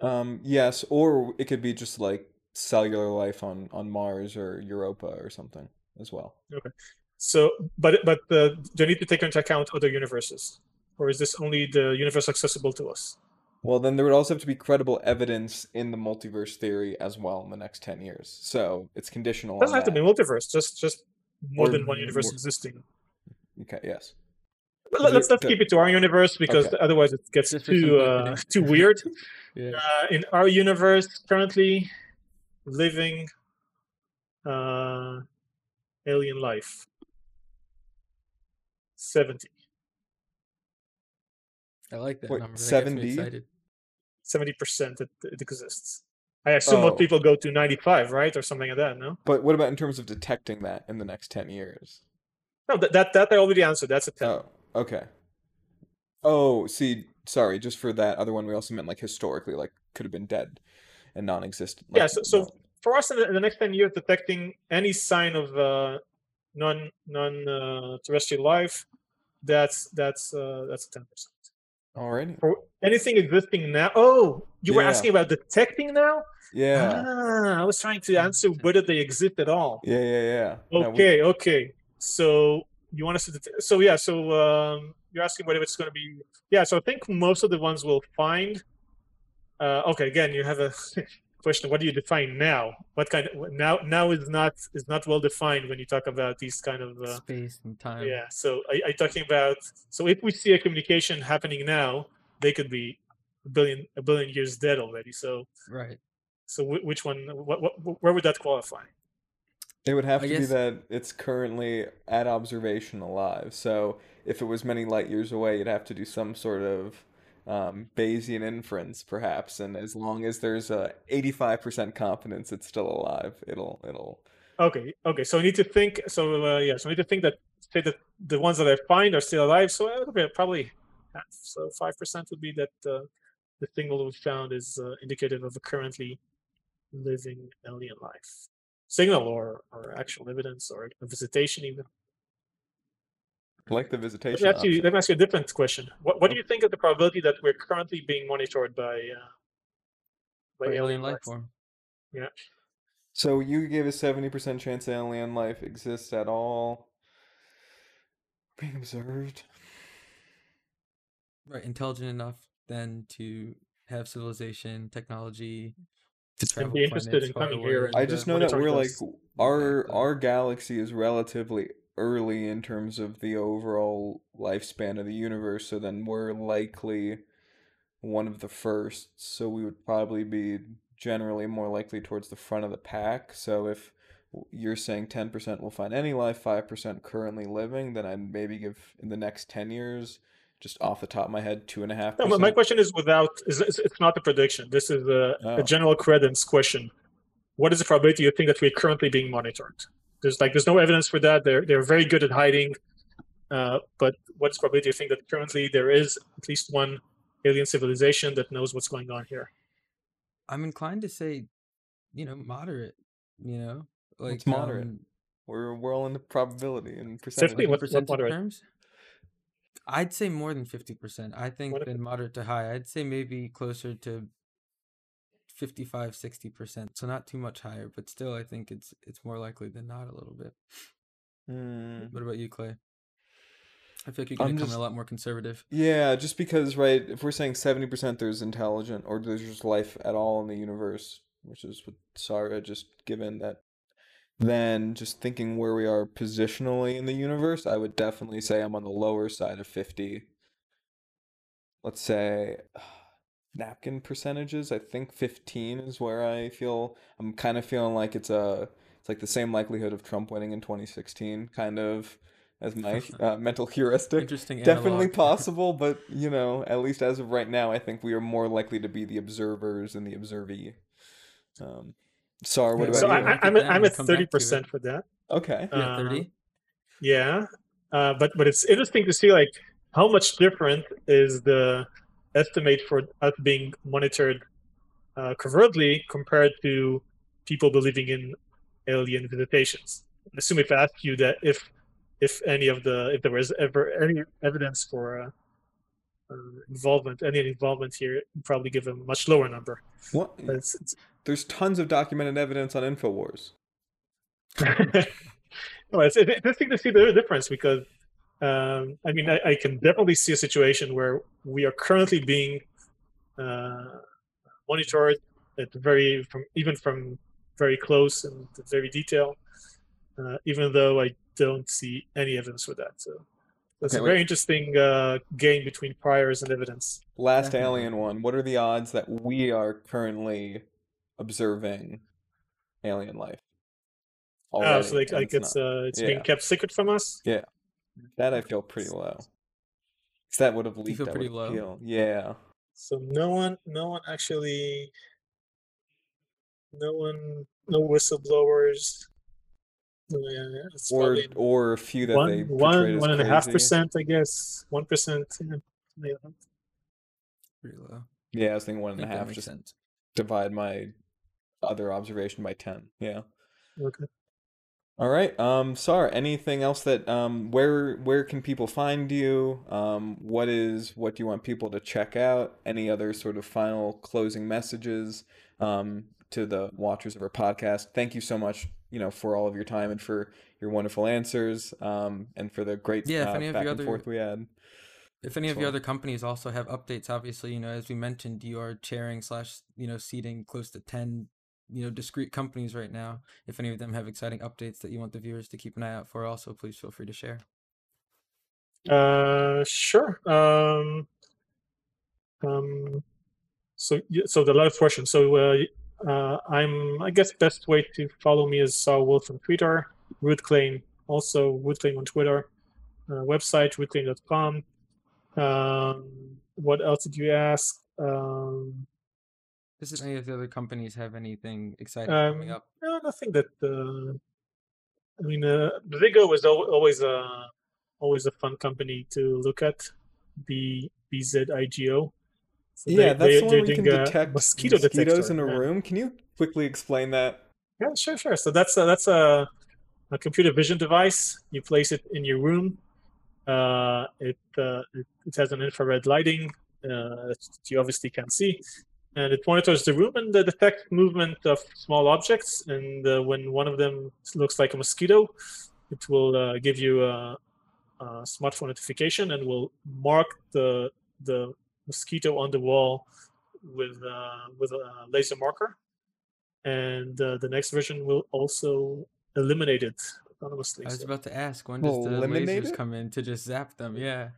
Um, yes, or it could be just like cellular life on on Mars or Europa or something as well. Okay. So, but but uh, do you need to take into account other universes, or is this only the universe accessible to us? Well, then there would also have to be credible evidence in the multiverse theory as well in the next ten years. So it's conditional. It doesn't have that. to be multiverse. Just just more or, than one universe more... existing. Okay. Yes. But let's let's keep it to our universe because okay. otherwise it gets too uh, too weird. yeah. uh, in our universe currently, living uh, alien life. 70. I like that Wait, number. 70? 70% it, it exists. I assume oh. most people go to 95, right? Or something like that, no? But what about in terms of detecting that in the next 10 years? No, that, that, that I already answered. That's a 10. Oh, okay. Oh, see, sorry, just for that other one, we also meant like historically, like could have been dead and non-existent. Like, yeah. So, so for us in the, in the, next ten years, detecting any sign of uh, non non uh, terrestrial life, that's that's uh, that's ten percent. Alrighty. For anything existing now. Oh, you yeah. were asking about detecting now. Yeah. Ah, I was trying to answer whether they exist at all. Yeah, yeah, yeah. Okay, we... okay. So you want us to detect? So yeah, so um, you're asking whether it's going to be. Yeah, so I think most of the ones we'll find. Uh, okay, again, you have a question: What do you define now? What kind of now? Now is not is not well defined when you talk about these kind of uh, space and time. Yeah. So I are, you talking about? So if we see a communication happening now, they could be a billion a billion years dead already. So right. So which one? What, what where would that qualify? It would have I to guess... be that it's currently at observation alive. So if it was many light years away, you'd have to do some sort of um, Bayesian inference, perhaps. And as long as there's a 85% confidence it's still alive, it'll it'll. Okay. Okay. So we need to think. So uh, yeah. So we need to think that say that the ones that I find are still alive. So uh, probably half. So five percent would be that uh, the signal we found is uh, indicative of a currently living alien life signal or or actual evidence or a visitation even like the visitation. Let me, ask you, let me ask you a different question. What, what do you think of the probability that we're currently being monitored by uh, by, by alien life form? Yeah. So you gave a seventy percent chance alien life exists at all, being observed. Right, intelligent enough then to have civilization, technology, to travel be interested in coming here. I just know that we're like our our galaxy is relatively early in terms of the overall lifespan of the universe, so then we're likely one of the first. So we would probably be generally more likely towards the front of the pack. So if you're saying 10% will find any life, 5% currently living, then I'd maybe give in the next 10 years, just off the top of my head, two and a half. No, my question is without, is it's not a prediction. This is a, oh. a general credence question. What is the probability you think that we're currently being monitored? There's like, there's no evidence for that. They're, they're very good at hiding. Uh, but what's probability you think that currently there is at least one alien civilization that knows what's going on here? I'm inclined to say, you know, moderate. You know, like it's moderate. Um, we're we're all in the probability and percentage. 50, what, percent what terms? I'd say more than fifty percent. I think what than moderate to high. I'd say maybe closer to 55 60 percent so not too much higher but still i think it's it's more likely than not a little bit mm. what about you clay I feel like you're going to come a lot more conservative. Yeah, just because, right, if we're saying 70% there's intelligent or there's just life at all in the universe, which is what Sarah just given that, then just thinking where we are positionally in the universe, I would definitely say I'm on the lower side of 50. Let's say napkin percentages, I think 15 is where I feel I'm kind of feeling like it's a it's like the same likelihood of Trump winning in 2016 kind of as my uh, mental heuristic. Interesting. Definitely possible, but you know, at least as of right now, I think we are more likely to be the observers than the observee. Um, sorry, what about so you? I, I'm at, I'm at thirty percent for that. Okay. Yeah, thirty. Uh, yeah, uh, but but it's interesting to see like how much different is the estimate for us being monitored uh, covertly compared to people believing in alien visitations. Assume if I ask you that if if any of the if there was ever any evidence for uh, uh, involvement, any involvement here, probably give a much lower number. What? It's, it's... There's tons of documented evidence on Infowars. well, it's, it's interesting to see the difference because um, I mean I, I, can definitely see a situation where we are currently being uh, monitored at very from even from very close and very detail. Uh, even though I don't see any evidence for that. So that's okay, a very wait. interesting uh, game between priors and evidence. Last Definitely. alien one. What are the odds that we are currently observing alien life? Already, oh, so like, like it's, it's uh, it's yeah. being kept secret from us. Yeah, that I feel pretty low. Cause that would have leaked. You feel pretty low. Feel. Yeah. So no one, no one actually, no one, no whistleblowers, uh, yeah, or or a few that one, they one one and a half percent, I guess. One percent. Yeah. Pretty low. Yeah, I was thinking one and a half. Just sense. divide my other observation by ten. Yeah. Okay. All right. Um, Saar, anything else that um, where where can people find you? Um, what is what do you want people to check out? Any other sort of final closing messages um, to the watchers of our podcast? Thank you so much you know for all of your time and for your wonderful answers um, and for the great yeah, uh, back and other, forth we had. If any of your other companies also have updates, obviously, you know, as we mentioned, you are chairing slash, you know, seating close to 10, you know, discrete companies right now. If any of them have exciting updates that you want the viewers to keep an eye out for, also please feel free to share. Uh, sure. Um, um, so, so the last question. So, uh, uh, I'm, I guess, best way to follow me is Saar Wilf on Twitter, Rootclaim, also Rootclaim on Twitter, uh, website rootclaim.com. Um, what else did you ask? Um, Does any of the other companies have anything exciting um, coming up? No, nothing that. Uh, I mean, uh, Bzigo was always a always a fun company to look at. B B Z I G O. So yeah, they, that's they, the one you can detect mosquito mosquitoes in a yeah. room. Can you quickly explain that? Yeah, sure, sure. So that's a, that's a, a computer vision device. You place it in your room. Uh, it, uh, it, it has an infrared lighting uh, that you obviously can't see, and it monitors the room and detects movement of small objects. And uh, when one of them looks like a mosquito, it will uh, give you a, a smartphone notification and will mark the the mosquito on the wall with uh, with a laser marker, and uh, the next version will also eliminate it autonomously. I was so. about to ask when does the lasers come in to just zap them? Yeah.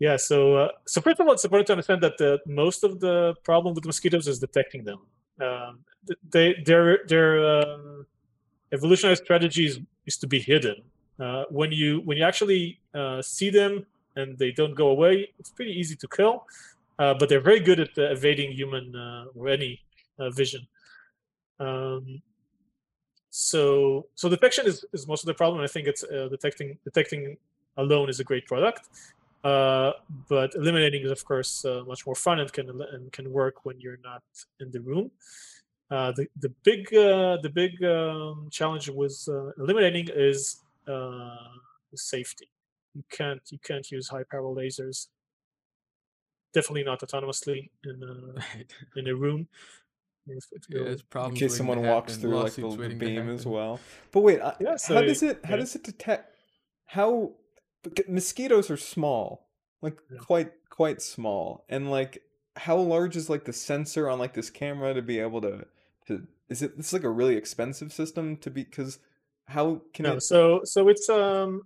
Yeah. So uh, so first of all, it's important to understand that the most of the problem with mosquitoes is detecting them. Um, they their their um, evolutionary strategies is is to be hidden. Uh, when you when you actually uh, see them and they don't go away, it's pretty easy to kill. Uh, but they're very good at evading human uh, or any uh, vision. Um, so so detection is, is most of the problem. I think it's uh, detecting detecting alone is a great product. Uh, but eliminating is of course uh, much more fun and can and can work when you're not in the room. Uh, the the big uh, the big um, challenge with uh, eliminating is safety. You can't you can't use high power lasers. Definitely not autonomously in a, in a room. If, if yeah, in case someone walks through like the, the beam as well. But wait, yeah, so how does it how yeah. does it detect how mosquitoes are small, like yeah. quite quite small, and like how large is like the sensor on like this camera to be able to to is it this is like a really expensive system to be because how can no, it so so it's um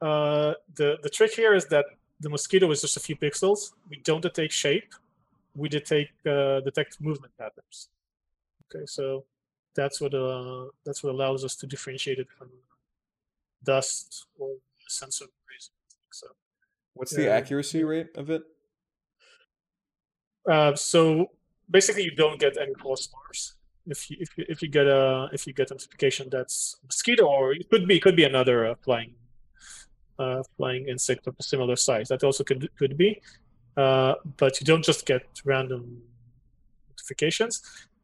uh the the trick here is that the mosquito is just a few pixels. We don't detect shape. We detect uh, detect movement patterns. Okay so that's what uh that's what allows us to differentiate it from dust or sensor. so what's the accuracy rate of it? Uh, so basically you don't get any false alarms if you if you, if you get a if you get a notification that's mosquito or it could be it could be another uh, flying uh, flying insect of a similar size. That also could could be. Uh, but you don't just get random notifications.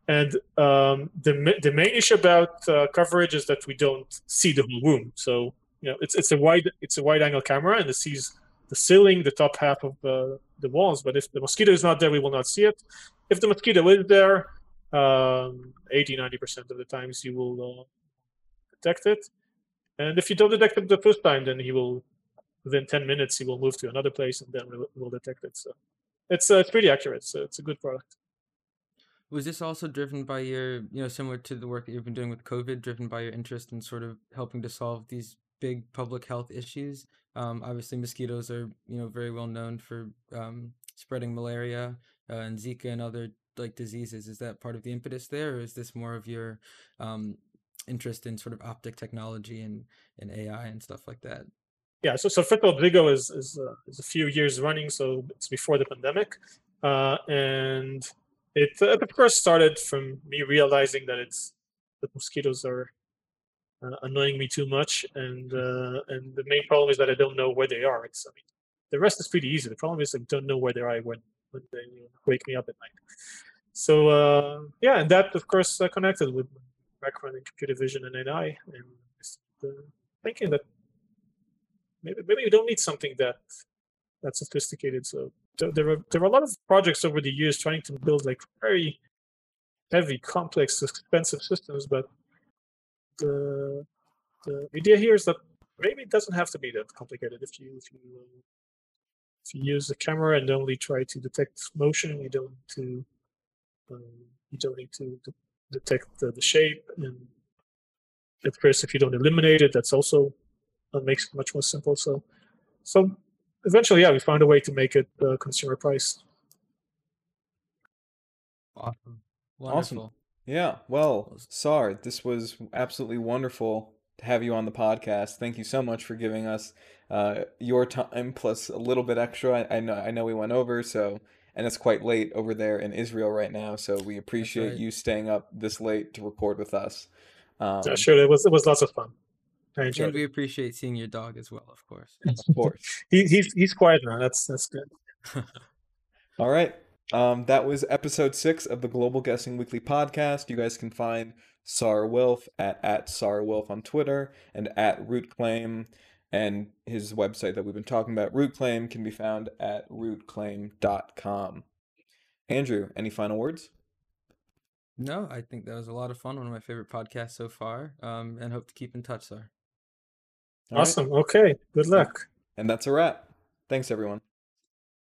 And um, the the main issue about uh, coverage is that we don't see the whole room. So you know it's it's a wide it's a wide angle camera and it sees the ceiling the top half of the the walls but if the mosquito is not there we will not see it. If the mosquito is there um, 80 90% of the times you will uh, detect it. And if you don't detect it the first time then he will within 10 minutes he will move to another place and then we'll, detect it. So it's uh, it's pretty accurate. So it's a good product. Was this also driven by your you know similar to the work that you've been doing with covid driven by your interest in sort of helping to solve these big public health issues. Um, obviously mosquitoes are you know very well known for um, spreading malaria uh, and zika and other like diseases. Is that part of the impetus there or is this more of your um, interest in sort of optic technology and, and ai and stuff like that? Yeah so so all Bzigo is is, uh, is a few years running so it's before the pandemic uh, and it, of course started from me realizing that it's that mosquitoes are uh, annoying me too much and uh, and the main problem is that i don't know where they are it's i mean the rest is pretty easy the problem is i don't know where they are when when they wake me up at night. So uh, yeah, and that of course uh, connected with background in computer vision and AI, and uh, thinking that maybe maybe you don't need something that that sophisticated. So there are there are a lot of projects over the years trying to build like very heavy, complex, expensive systems, but the the idea here is that maybe it doesn't have to be that complicated if you if you uh, if you use the camera and only try to detect motion, you don't need to um, you don't need to de- detect the, the, shape. And of course, if you don't eliminate it, that's also uh, makes it much more simple. So, so eventually, yeah, we found a way to make it uh, consumer price. Awesome. Wonderful. Awesome. Yeah. Well, Saar, this was absolutely wonderful to have you on the podcast. Thank you so much for giving us uh, your time plus a little bit extra. I, I, know I know we went over so and it's quite late over there in Israel right now. So we appreciate right. you staying up this late to record with us. Um, yeah, sure. It was it was lots of fun. I enjoyed. And we appreciate seeing your dog as well, of course. of course. he, he's he's quiet now. That's that's good. All right. Um, that was episode six of the Global Guessing Weekly podcast. You guys can find Saar Wilf at at Saar Wilf on Twitter and at Rootclaim and his website that we've been talking about, Rootclaim, can be found at rootclaim.com. Andrew, any final words? No, I think that was a lot of fun. One of my favorite podcasts so far, um, and hope to keep in touch, sir. Awesome. Right. Okay. Good luck. And that's a wrap. Thanks, everyone.